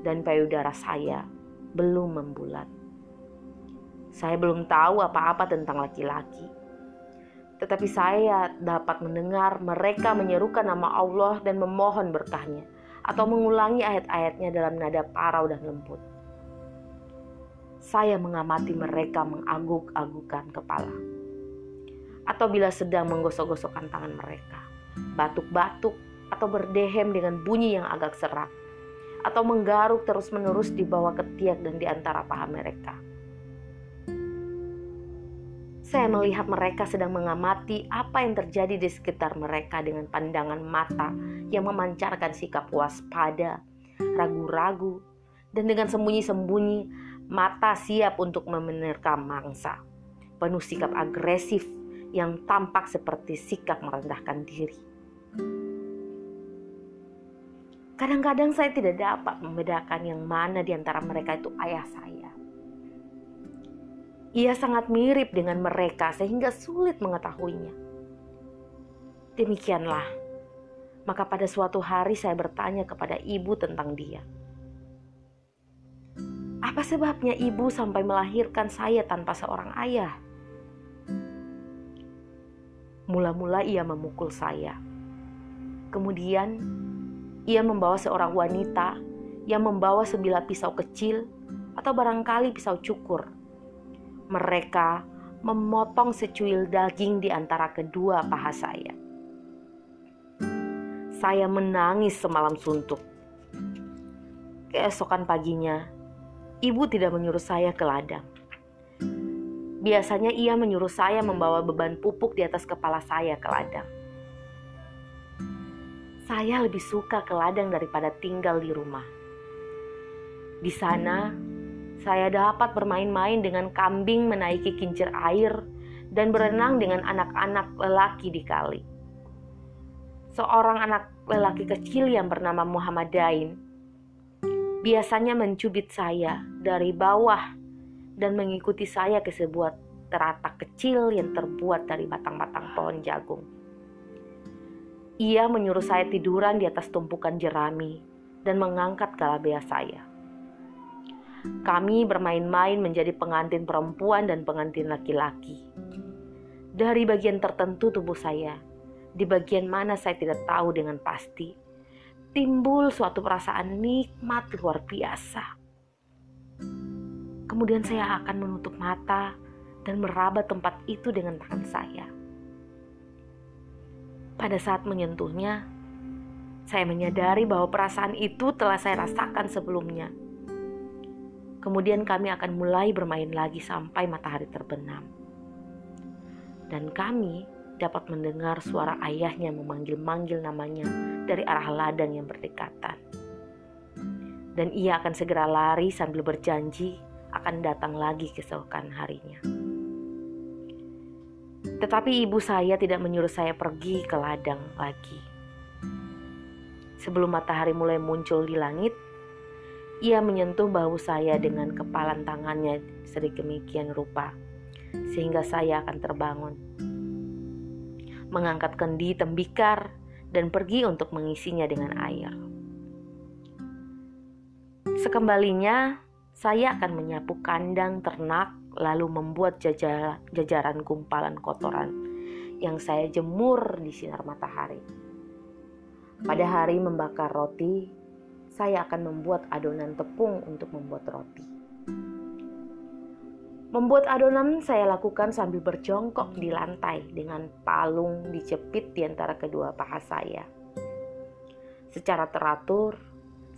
Speaker 1: dan payudara saya belum membulat. Saya belum tahu apa-apa tentang laki-laki, tetapi saya dapat mendengar mereka menyerukan nama Allah dan memohon berkahnya, atau mengulangi ayat-ayatnya dalam nada parau dan lembut. Saya mengamati mereka mengaguk-agukkan kepala atau bila sedang menggosok-gosokkan tangan mereka, batuk-batuk atau berdehem dengan bunyi yang agak serak, atau menggaruk terus-menerus di bawah ketiak dan di antara paha mereka. Saya melihat mereka sedang mengamati apa yang terjadi di sekitar mereka dengan pandangan mata yang memancarkan sikap waspada, ragu-ragu, dan dengan sembunyi-sembunyi mata siap untuk memenerkam mangsa. Penuh sikap agresif yang tampak seperti sikap merendahkan diri. Kadang-kadang saya tidak dapat membedakan yang mana di antara mereka itu ayah saya. Ia sangat mirip dengan mereka sehingga sulit mengetahuinya. Demikianlah, maka pada suatu hari saya bertanya kepada ibu tentang dia. Apa sebabnya ibu sampai melahirkan saya tanpa seorang ayah? Mula-mula ia memukul saya. Kemudian ia membawa seorang wanita yang membawa sebilah pisau kecil atau barangkali pisau cukur. Mereka memotong secuil daging di antara kedua paha saya. Saya menangis semalam suntuk. Keesokan paginya, ibu tidak menyuruh saya ke ladang. Biasanya ia menyuruh saya membawa beban pupuk di atas kepala saya ke ladang. Saya lebih suka ke ladang daripada tinggal di rumah. Di sana, saya dapat bermain-main dengan kambing menaiki kincir air dan berenang dengan anak-anak lelaki di kali. Seorang anak lelaki kecil yang bernama Muhammad Dain biasanya mencubit saya dari bawah dan mengikuti saya ke sebuah teratak kecil yang terbuat dari batang-batang pohon jagung. Ia menyuruh saya tiduran di atas tumpukan jerami dan mengangkat galabea saya. Kami bermain-main menjadi pengantin perempuan dan pengantin laki-laki. Dari bagian tertentu tubuh saya, di bagian mana saya tidak tahu dengan pasti, timbul suatu perasaan nikmat luar biasa. Kemudian saya akan menutup mata dan meraba tempat itu dengan tangan saya. Pada saat menyentuhnya, saya menyadari bahwa perasaan itu telah saya rasakan sebelumnya. Kemudian kami akan mulai bermain lagi sampai matahari terbenam. Dan kami dapat mendengar suara ayahnya memanggil-manggil namanya dari arah ladang yang berdekatan. Dan ia akan segera lari sambil berjanji akan datang lagi keesokan harinya. Tetapi ibu saya tidak menyuruh saya pergi ke ladang lagi. Sebelum matahari mulai muncul di langit, ia menyentuh bahu saya dengan kepalan tangannya sedemikian rupa, sehingga saya akan terbangun. Mengangkat kendi tembikar dan pergi untuk mengisinya dengan air. Sekembalinya, saya akan menyapu kandang ternak lalu membuat jajaran gumpalan kotoran yang saya jemur di sinar matahari. Pada hari membakar roti, saya akan membuat adonan tepung untuk membuat roti. Membuat adonan saya lakukan sambil berjongkok di lantai dengan palung dijepit di antara kedua paha saya. Secara teratur,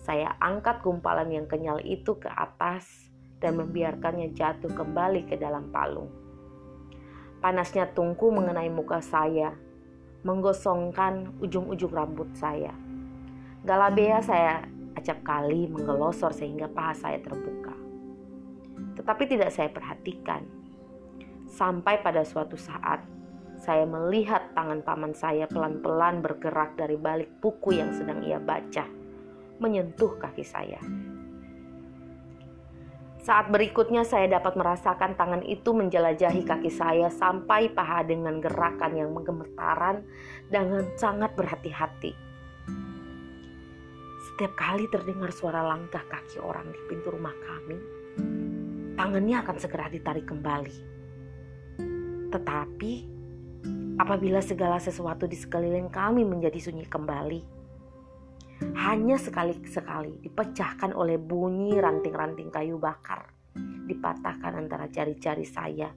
Speaker 1: saya angkat gumpalan yang kenyal itu ke atas dan membiarkannya jatuh kembali ke dalam palung. Panasnya tungku mengenai muka saya, menggosongkan ujung-ujung rambut saya. Galabea saya acap kali menggelosor sehingga paha saya terbuka. Tetapi tidak saya perhatikan. Sampai pada suatu saat, saya melihat tangan paman saya pelan-pelan bergerak dari balik buku yang sedang ia baca, menyentuh kaki saya. Saat berikutnya saya dapat merasakan tangan itu menjelajahi kaki saya sampai paha dengan gerakan yang menggemetaran dengan sangat berhati-hati. Setiap kali terdengar suara langkah kaki orang di pintu rumah kami, tangannya akan segera ditarik kembali. Tetapi apabila segala sesuatu di sekeliling kami menjadi sunyi kembali, hanya sekali-sekali dipecahkan oleh bunyi ranting-ranting kayu bakar dipatahkan antara jari-jari saya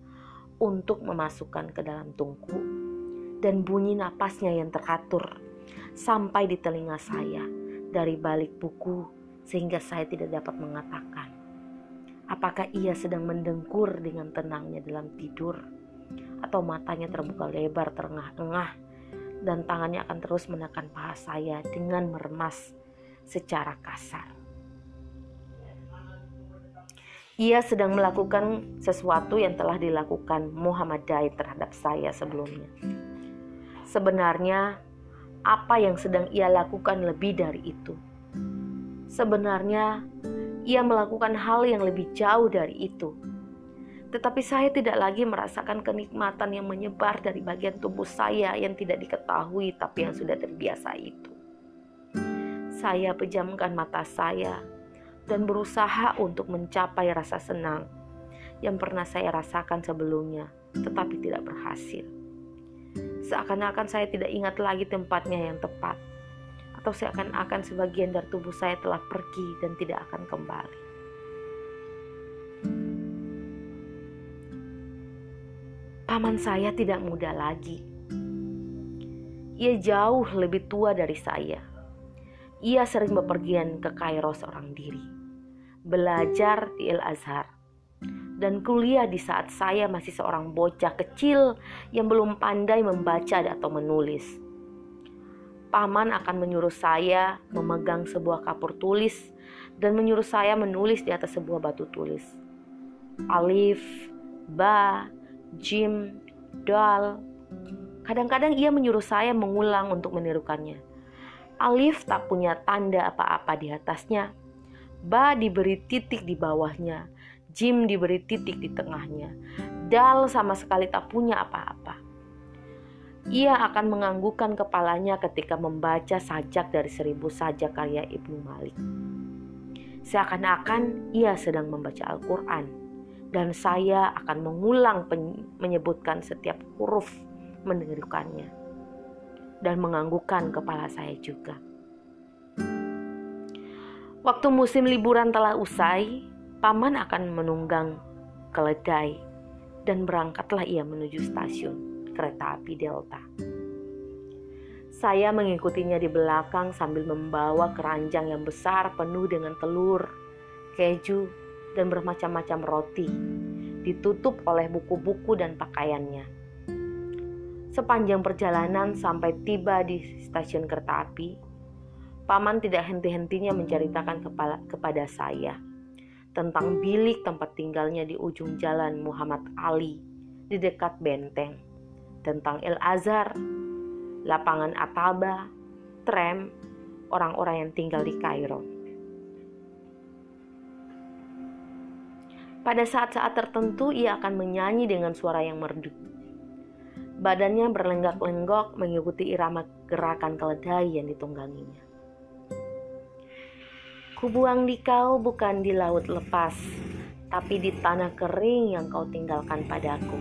Speaker 1: untuk memasukkan ke dalam tungku dan bunyi napasnya yang teratur sampai di telinga saya dari balik buku sehingga saya tidak dapat mengatakan apakah ia sedang mendengkur dengan tenangnya dalam tidur atau matanya terbuka lebar terengah-engah dan tangannya akan terus menekan paha saya dengan meremas secara kasar. Ia sedang melakukan sesuatu yang telah dilakukan Muhammad Daid terhadap saya sebelumnya. Sebenarnya, apa yang sedang ia lakukan lebih dari itu. Sebenarnya, ia melakukan hal yang lebih jauh dari itu tetapi saya tidak lagi merasakan kenikmatan yang menyebar dari bagian tubuh saya yang tidak diketahui tapi yang sudah terbiasa itu. Saya pejamkan mata saya dan berusaha untuk mencapai rasa senang yang pernah saya rasakan sebelumnya, tetapi tidak berhasil. Seakan-akan saya tidak ingat lagi tempatnya yang tepat, atau seakan-akan sebagian dari tubuh saya telah pergi dan tidak akan kembali. Paman saya tidak muda lagi. Ia jauh lebih tua dari saya. Ia sering bepergian ke Kairo seorang diri, belajar di El Azhar, dan kuliah di saat saya masih seorang bocah kecil yang belum pandai membaca atau menulis. Paman akan menyuruh saya memegang sebuah kapur tulis dan menyuruh saya menulis di atas sebuah batu tulis. Alif, ba, Jim, Dal. Kadang-kadang ia menyuruh saya mengulang untuk menirukannya. Alif tak punya tanda apa-apa di atasnya. Ba diberi titik di bawahnya. Jim diberi titik di tengahnya. Dal sama sekali tak punya apa-apa. Ia akan menganggukkan kepalanya ketika membaca sajak dari seribu sajak karya Ibnu Malik. Seakan-akan ia sedang membaca Al-Quran dan saya akan mengulang menyebutkan setiap huruf menirukannya. dan menganggukkan kepala saya juga. Waktu musim liburan telah usai, paman akan menunggang keledai dan berangkatlah ia menuju stasiun kereta api Delta. Saya mengikutinya di belakang sambil membawa keranjang yang besar penuh dengan telur, keju, dan bermacam-macam roti, ditutup oleh buku-buku dan pakaiannya. Sepanjang perjalanan sampai tiba di stasiun kereta api, Paman tidak henti-hentinya menceritakan kepada saya tentang bilik tempat tinggalnya di ujung jalan Muhammad Ali di dekat benteng, tentang El Azhar, lapangan Ataba, tram, orang-orang yang tinggal di Kairo. Pada saat-saat tertentu ia akan menyanyi dengan suara yang merdu. Badannya berlenggak-lenggok mengikuti irama gerakan keledai yang ditungganginya. Kubuang di kau bukan di laut lepas, tapi di tanah kering yang kau tinggalkan padaku.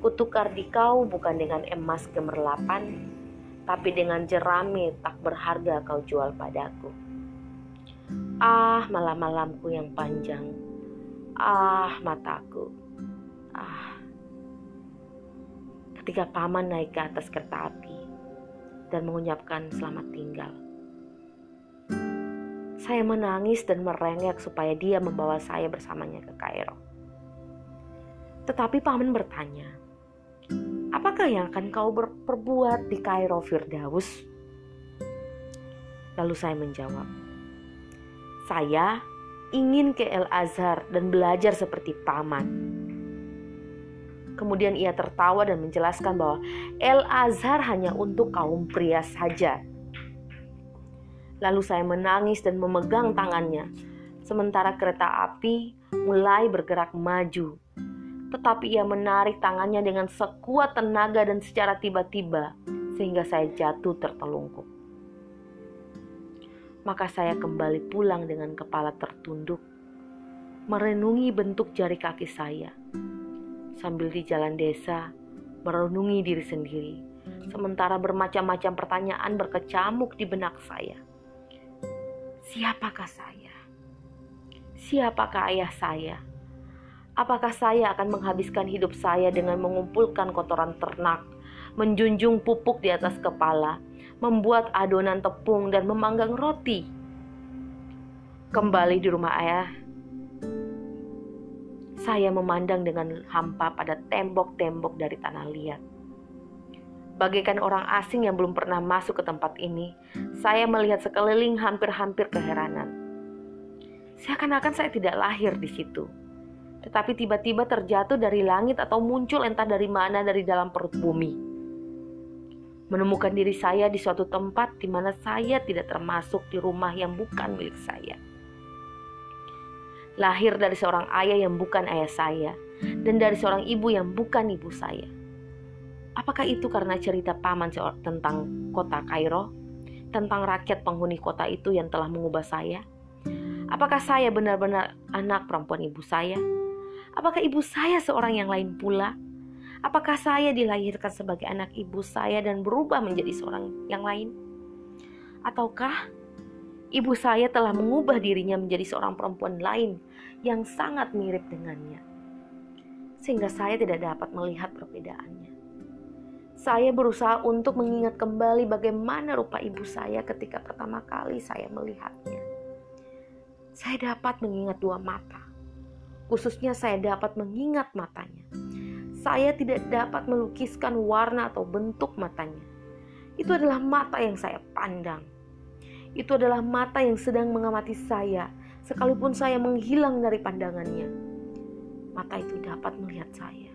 Speaker 1: Kutukar di kau bukan dengan emas gemerlapan, tapi dengan jerami tak berharga kau jual padaku. Ah, malam-malamku yang panjang. Ah, mataku. Ah. Ketika paman naik ke atas kereta api dan mengucapkan selamat tinggal. Saya menangis dan merengek supaya dia membawa saya bersamanya ke Kairo. Tetapi paman bertanya, apakah yang akan kau berbuat di Kairo Firdaus? Lalu saya menjawab, saya ingin ke El Azhar dan belajar seperti paman. Kemudian ia tertawa dan menjelaskan bahwa El Azhar hanya untuk kaum pria saja Lalu saya menangis dan memegang tangannya, sementara kereta api mulai bergerak maju. Tetapi ia menarik tangannya dengan sekuat tenaga dan secara tiba-tiba, sehingga saya jatuh tertelungkup. Maka saya kembali pulang dengan kepala tertunduk, merenungi bentuk jari kaki saya, sambil di jalan desa merenungi diri sendiri, sementara bermacam-macam pertanyaan berkecamuk di benak saya Siapakah saya? Siapakah ayah saya? Apakah saya akan menghabiskan hidup saya dengan mengumpulkan kotoran ternak, menjunjung pupuk di atas kepala, membuat adonan tepung, dan memanggang roti? Kembali di rumah ayah, saya memandang dengan hampa pada tembok-tembok dari tanah liat Bagaikan orang asing yang belum pernah masuk ke tempat ini, saya melihat sekeliling hampir-hampir keheranan. Seakan-akan saya tidak lahir di situ, tetapi tiba-tiba terjatuh dari langit atau muncul entah dari mana dari dalam perut bumi. Menemukan diri saya di suatu tempat di mana saya tidak termasuk di rumah yang bukan milik saya. Lahir dari seorang ayah yang bukan ayah saya, dan dari seorang ibu yang bukan ibu saya Apakah itu karena cerita paman tentang kota Kairo? Tentang rakyat penghuni kota itu yang telah mengubah saya? Apakah saya benar-benar anak perempuan ibu saya? Apakah ibu saya seorang yang lain pula? Apakah saya dilahirkan sebagai anak ibu saya dan berubah menjadi seorang yang lain? Ataukah ibu saya telah mengubah dirinya menjadi seorang perempuan lain yang sangat mirip dengannya? Sehingga saya tidak dapat melihat perbedaannya. Saya berusaha untuk mengingat kembali bagaimana rupa ibu saya ketika pertama kali saya melihatnya. Saya dapat mengingat dua mata. Khususnya saya dapat mengingat matanya. Saya tidak dapat melukiskan warna atau bentuk matanya. Itu adalah mata yang saya pandang. Itu adalah mata yang sedang mengamati saya, sekalipun saya menghilang dari pandangannya. Mata itu dapat melihat saya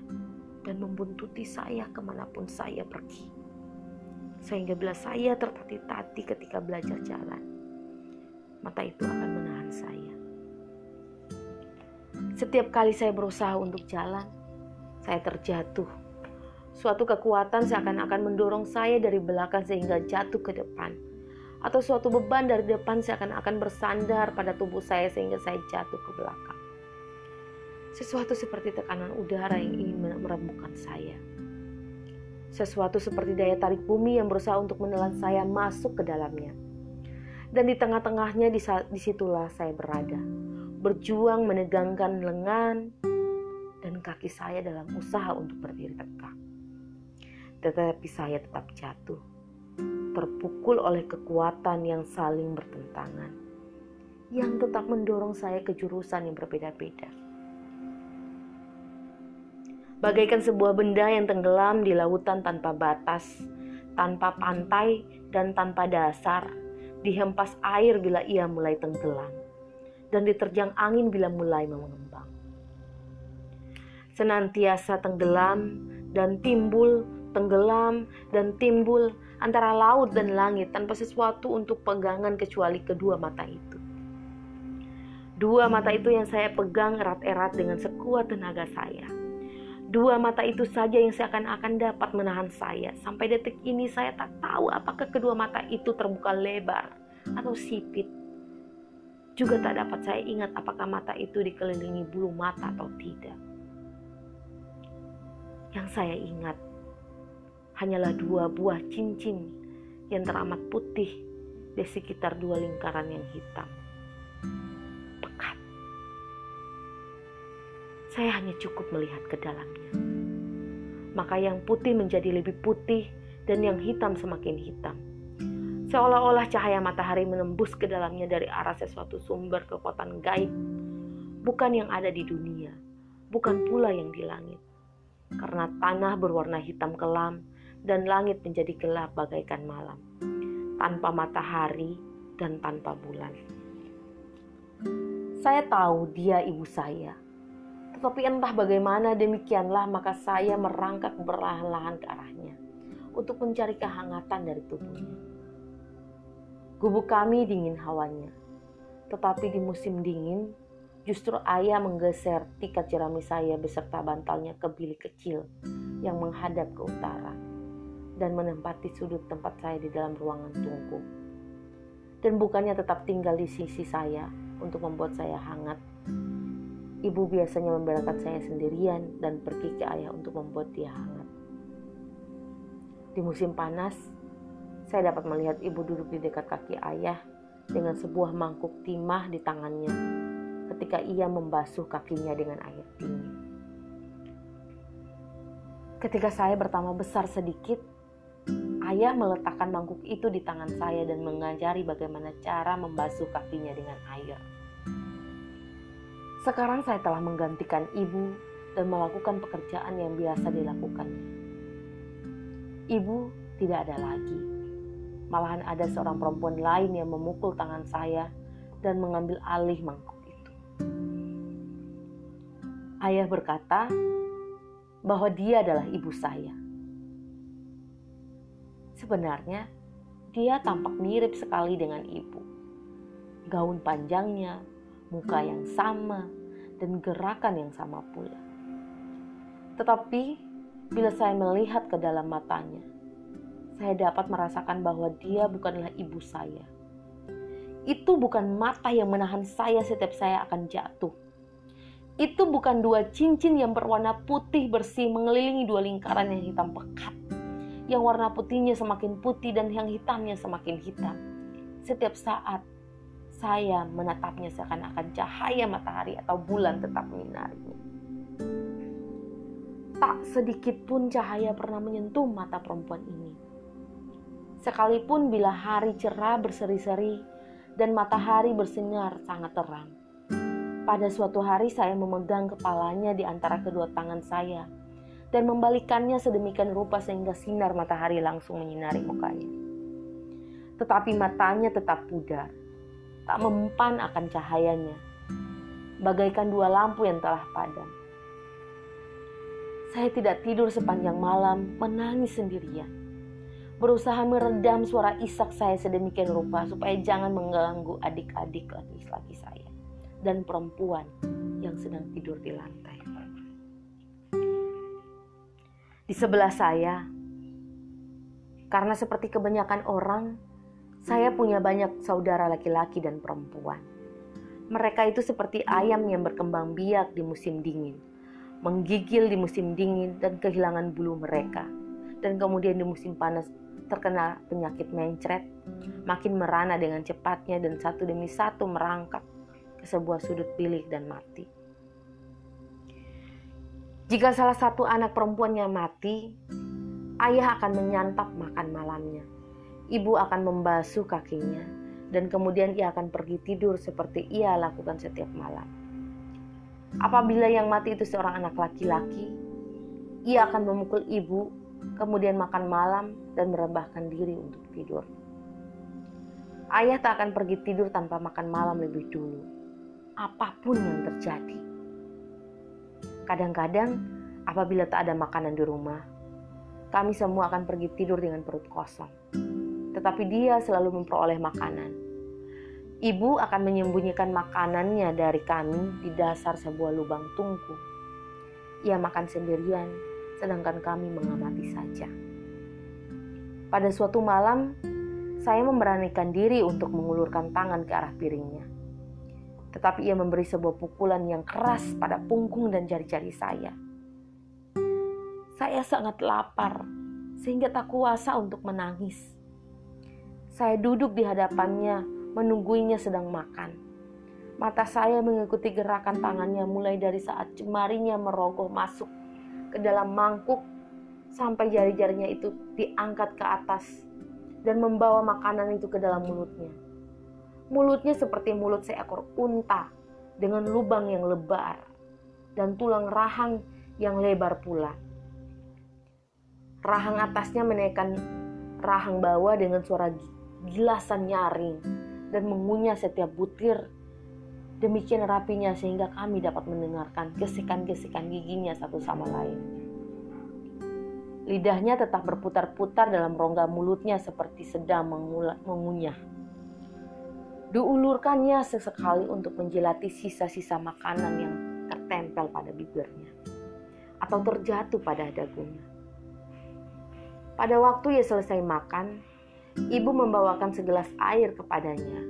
Speaker 1: dan membuntuti saya ke mana pun saya pergi. Sehingga bila saya tertati-tati ketika belajar jalan, mata itu akan menahan saya. Setiap kali saya berusaha untuk jalan, saya terjatuh. Suatu kekuatan seakan-akan mendorong saya dari belakang sehingga jatuh ke depan. Atau suatu beban dari depan seakan-akan bersandar pada tubuh saya sehingga saya jatuh ke belakang. Sesuatu seperti tekanan udara yang ingin merembukan saya. Sesuatu seperti daya tarik bumi yang berusaha untuk menelan saya masuk ke dalamnya. Dan di tengah-tengahnya di situlah saya berada, berjuang menegangkan lengan dan kaki saya dalam usaha untuk berdiri tegak. Tetapi saya tetap jatuh, terpukul oleh kekuatan yang saling bertentangan, yang tetap mendorong saya ke jurusan yang berbeda-beda. Bagaikan sebuah benda yang tenggelam di lautan tanpa batas, tanpa pantai, dan tanpa dasar, dihempas air bila ia mulai tenggelam, dan diterjang angin bila mulai mengembang. Senantiasa tenggelam dan timbul, tenggelam dan timbul antara laut dan langit tanpa sesuatu untuk pegangan kecuali kedua mata itu. Dua mata itu yang saya pegang erat-erat dengan sekuat tenaga saya Dua mata itu saja yang seakan-akan dapat menahan saya. Sampai detik ini saya tak tahu apakah kedua mata itu terbuka lebar atau sipit. Juga tak dapat saya ingat apakah mata itu dikelilingi bulu mata atau tidak. Yang saya ingat hanyalah dua buah cincin yang teramat putih di sekitar dua lingkaran yang hitam. Saya hanya cukup melihat ke dalamnya. Maka yang putih menjadi lebih putih dan yang hitam semakin hitam. Seolah-olah cahaya matahari menembus ke dalamnya dari arah sesuatu sumber kekuatan gaib, bukan yang ada di dunia, bukan pula yang di langit. Karena tanah berwarna hitam kelam dan langit menjadi gelap bagaikan malam, tanpa matahari dan tanpa bulan. Saya tahu dia ibu saya tetapi entah bagaimana demikianlah maka saya merangkak perlahan-lahan ke arahnya untuk mencari kehangatan dari tubuhnya. Gubuk kami dingin hawanya, tetapi di musim dingin justru ayah menggeser tikat jerami saya beserta bantalnya ke bilik kecil yang menghadap ke utara dan menempati sudut tempat saya di dalam ruangan tunggu. Dan bukannya tetap tinggal di sisi saya untuk membuat saya hangat, Ibu biasanya membelakang saya sendirian dan pergi ke ayah untuk membuat dia hangat. Di musim panas, saya dapat melihat ibu duduk di dekat kaki ayah dengan sebuah mangkuk timah di tangannya ketika ia membasuh kakinya dengan air dingin. Ketika saya bertambah besar sedikit, ayah meletakkan mangkuk itu di tangan saya dan mengajari bagaimana cara membasuh kakinya dengan air. Sekarang saya telah menggantikan ibu dan melakukan pekerjaan yang biasa dilakukannya. Ibu tidak ada lagi. Malahan ada seorang perempuan lain yang memukul tangan saya dan mengambil alih mangkuk itu. Ayah berkata bahwa dia adalah ibu saya. Sebenarnya, dia tampak mirip sekali dengan ibu. Gaun panjangnya, muka yang sama, dan gerakan yang sama pula. Tetapi bila saya melihat ke dalam matanya, saya dapat merasakan bahwa dia bukanlah ibu saya. Itu bukan mata yang menahan saya setiap saya akan jatuh. Itu bukan dua cincin yang berwarna putih bersih mengelilingi dua lingkaran yang hitam pekat. Yang warna putihnya semakin putih dan yang hitamnya semakin hitam. Setiap saat saya menatapnya seakan-akan cahaya matahari atau bulan tetap menyinarinya. Tak sedikit pun cahaya pernah menyentuh mata perempuan ini. Sekalipun bila hari cerah berseri-seri dan matahari bersinar sangat terang. Pada suatu hari saya memegang kepalanya di antara kedua tangan saya dan membalikannya sedemikian rupa sehingga sinar matahari langsung menyinari mukanya. Tetapi matanya tetap pudar tak mempan akan cahayanya, bagaikan dua lampu yang telah padam. Saya tidak tidur sepanjang malam, menangis sendirian. Berusaha meredam suara isak saya sedemikian rupa supaya jangan mengganggu adik-adik laki-laki saya dan perempuan yang sedang tidur di lantai. Di sebelah saya, karena seperti kebanyakan orang, saya punya banyak saudara laki-laki dan perempuan. Mereka itu seperti ayam yang berkembang biak di musim dingin, menggigil di musim dingin dan kehilangan bulu mereka, dan kemudian di musim panas terkena penyakit mencret, makin merana dengan cepatnya dan satu demi satu merangkak ke sebuah sudut bilik dan mati. Jika salah satu anak perempuannya mati, ayah akan menyantap makan malamnya. Ibu akan membasuh kakinya, dan kemudian ia akan pergi tidur seperti ia lakukan setiap malam. Apabila yang mati itu seorang anak laki-laki, ia akan memukul ibu, kemudian makan malam dan merebahkan diri untuk tidur. Ayah tak akan pergi tidur tanpa makan malam lebih dulu, apa pun yang terjadi. Kadang-kadang, apabila tak ada makanan di rumah, kami semua akan pergi tidur dengan perut kosong. Tetapi dia selalu memperoleh makanan. Ibu akan menyembunyikan makanannya dari kami di dasar sebuah lubang tungku. Ia makan sendirian, sedangkan kami mengamati saja. Pada suatu malam, saya memberanikan diri untuk mengulurkan tangan ke arah piringnya tetapi ia memberi sebuah pukulan yang keras pada punggung dan jari-jari saya. Saya sangat lapar, sehingga tak kuasa untuk menangis. Saya duduk di hadapannya, menungguinya sedang makan. Mata saya mengikuti gerakan tangannya mulai dari saat jemarinya merogoh masuk ke dalam mangkuk sampai jari-jarinya itu diangkat ke atas dan membawa makanan itu ke dalam mulutnya. Mulutnya seperti mulut seekor unta dengan lubang yang lebar dan tulang rahang yang lebar pula. Rahang atasnya menaikkan rahang bawah dengan suara gilasan nyaring dan mengunyah setiap butir. Demikian rapinya sehingga kami dapat mendengarkan gesikan-gesikan giginya satu sama lain. Lidahnya tetap berputar-putar dalam rongga mulutnya seperti sedang mengunyah. Diulurkannya sesekali untuk menjelati sisa-sisa makanan yang tertempel pada bibirnya atau terjatuh pada dagunya. Pada waktu ia selesai makan, ibu membawakan segelas air kepadanya.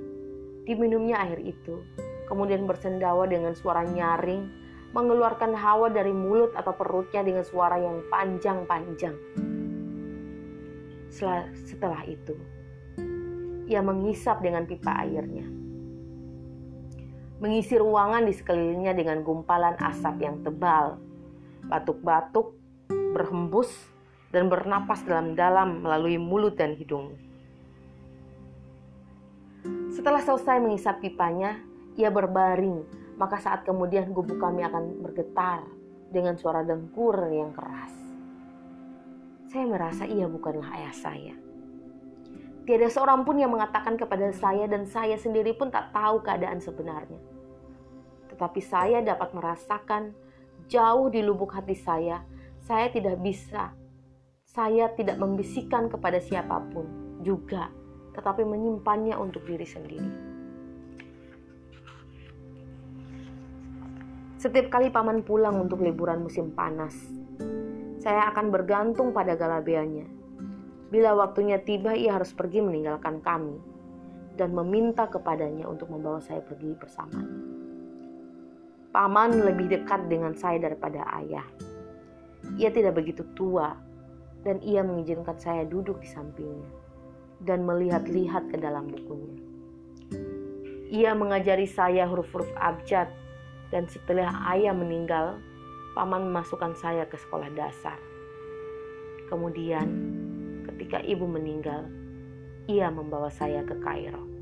Speaker 1: Diminumnya air itu, kemudian bersendawa dengan suara nyaring, mengeluarkan hawa dari mulut atau perutnya dengan suara yang panjang-panjang. Setelah itu, ia mengisap dengan pipa airnya. Mengisi ruangan di sekelilingnya dengan gumpalan asap yang tebal. Batuk-batuk berhembus dan bernapas dalam-dalam melalui mulut dan hidung. Setelah selesai mengisap pipanya, ia berbaring, maka saat kemudian gubuk kami akan bergetar dengan suara dengkur yang keras. Saya merasa ia bukanlah ayah saya. Tiada seorang pun yang mengatakan kepada saya dan saya sendiri pun tak tahu keadaan sebenarnya. Tetapi saya dapat merasakan jauh di lubuk hati saya, saya tidak bisa. Saya tidak membisikkan kepada siapa pun juga, tetapi menyimpannya untuk diri sendiri. Setiap kali paman pulang untuk liburan musim panas, saya akan bergantung pada galabeanya Bila waktunya tiba, ia harus pergi meninggalkan kami dan meminta kepadanya untuk membawa saya pergi bersamanya. Paman lebih dekat dengan saya daripada ayah. Ia tidak begitu tua dan ia mengizinkan saya duduk di sampingnya dan melihat-lihat ke dalam bukunya. Ia mengajari saya huruf-huruf abjad dan setelah ayah meninggal, paman memasukkan saya ke sekolah dasar. Kemudian ketika ibu meninggal, ia membawa saya ke Kairo.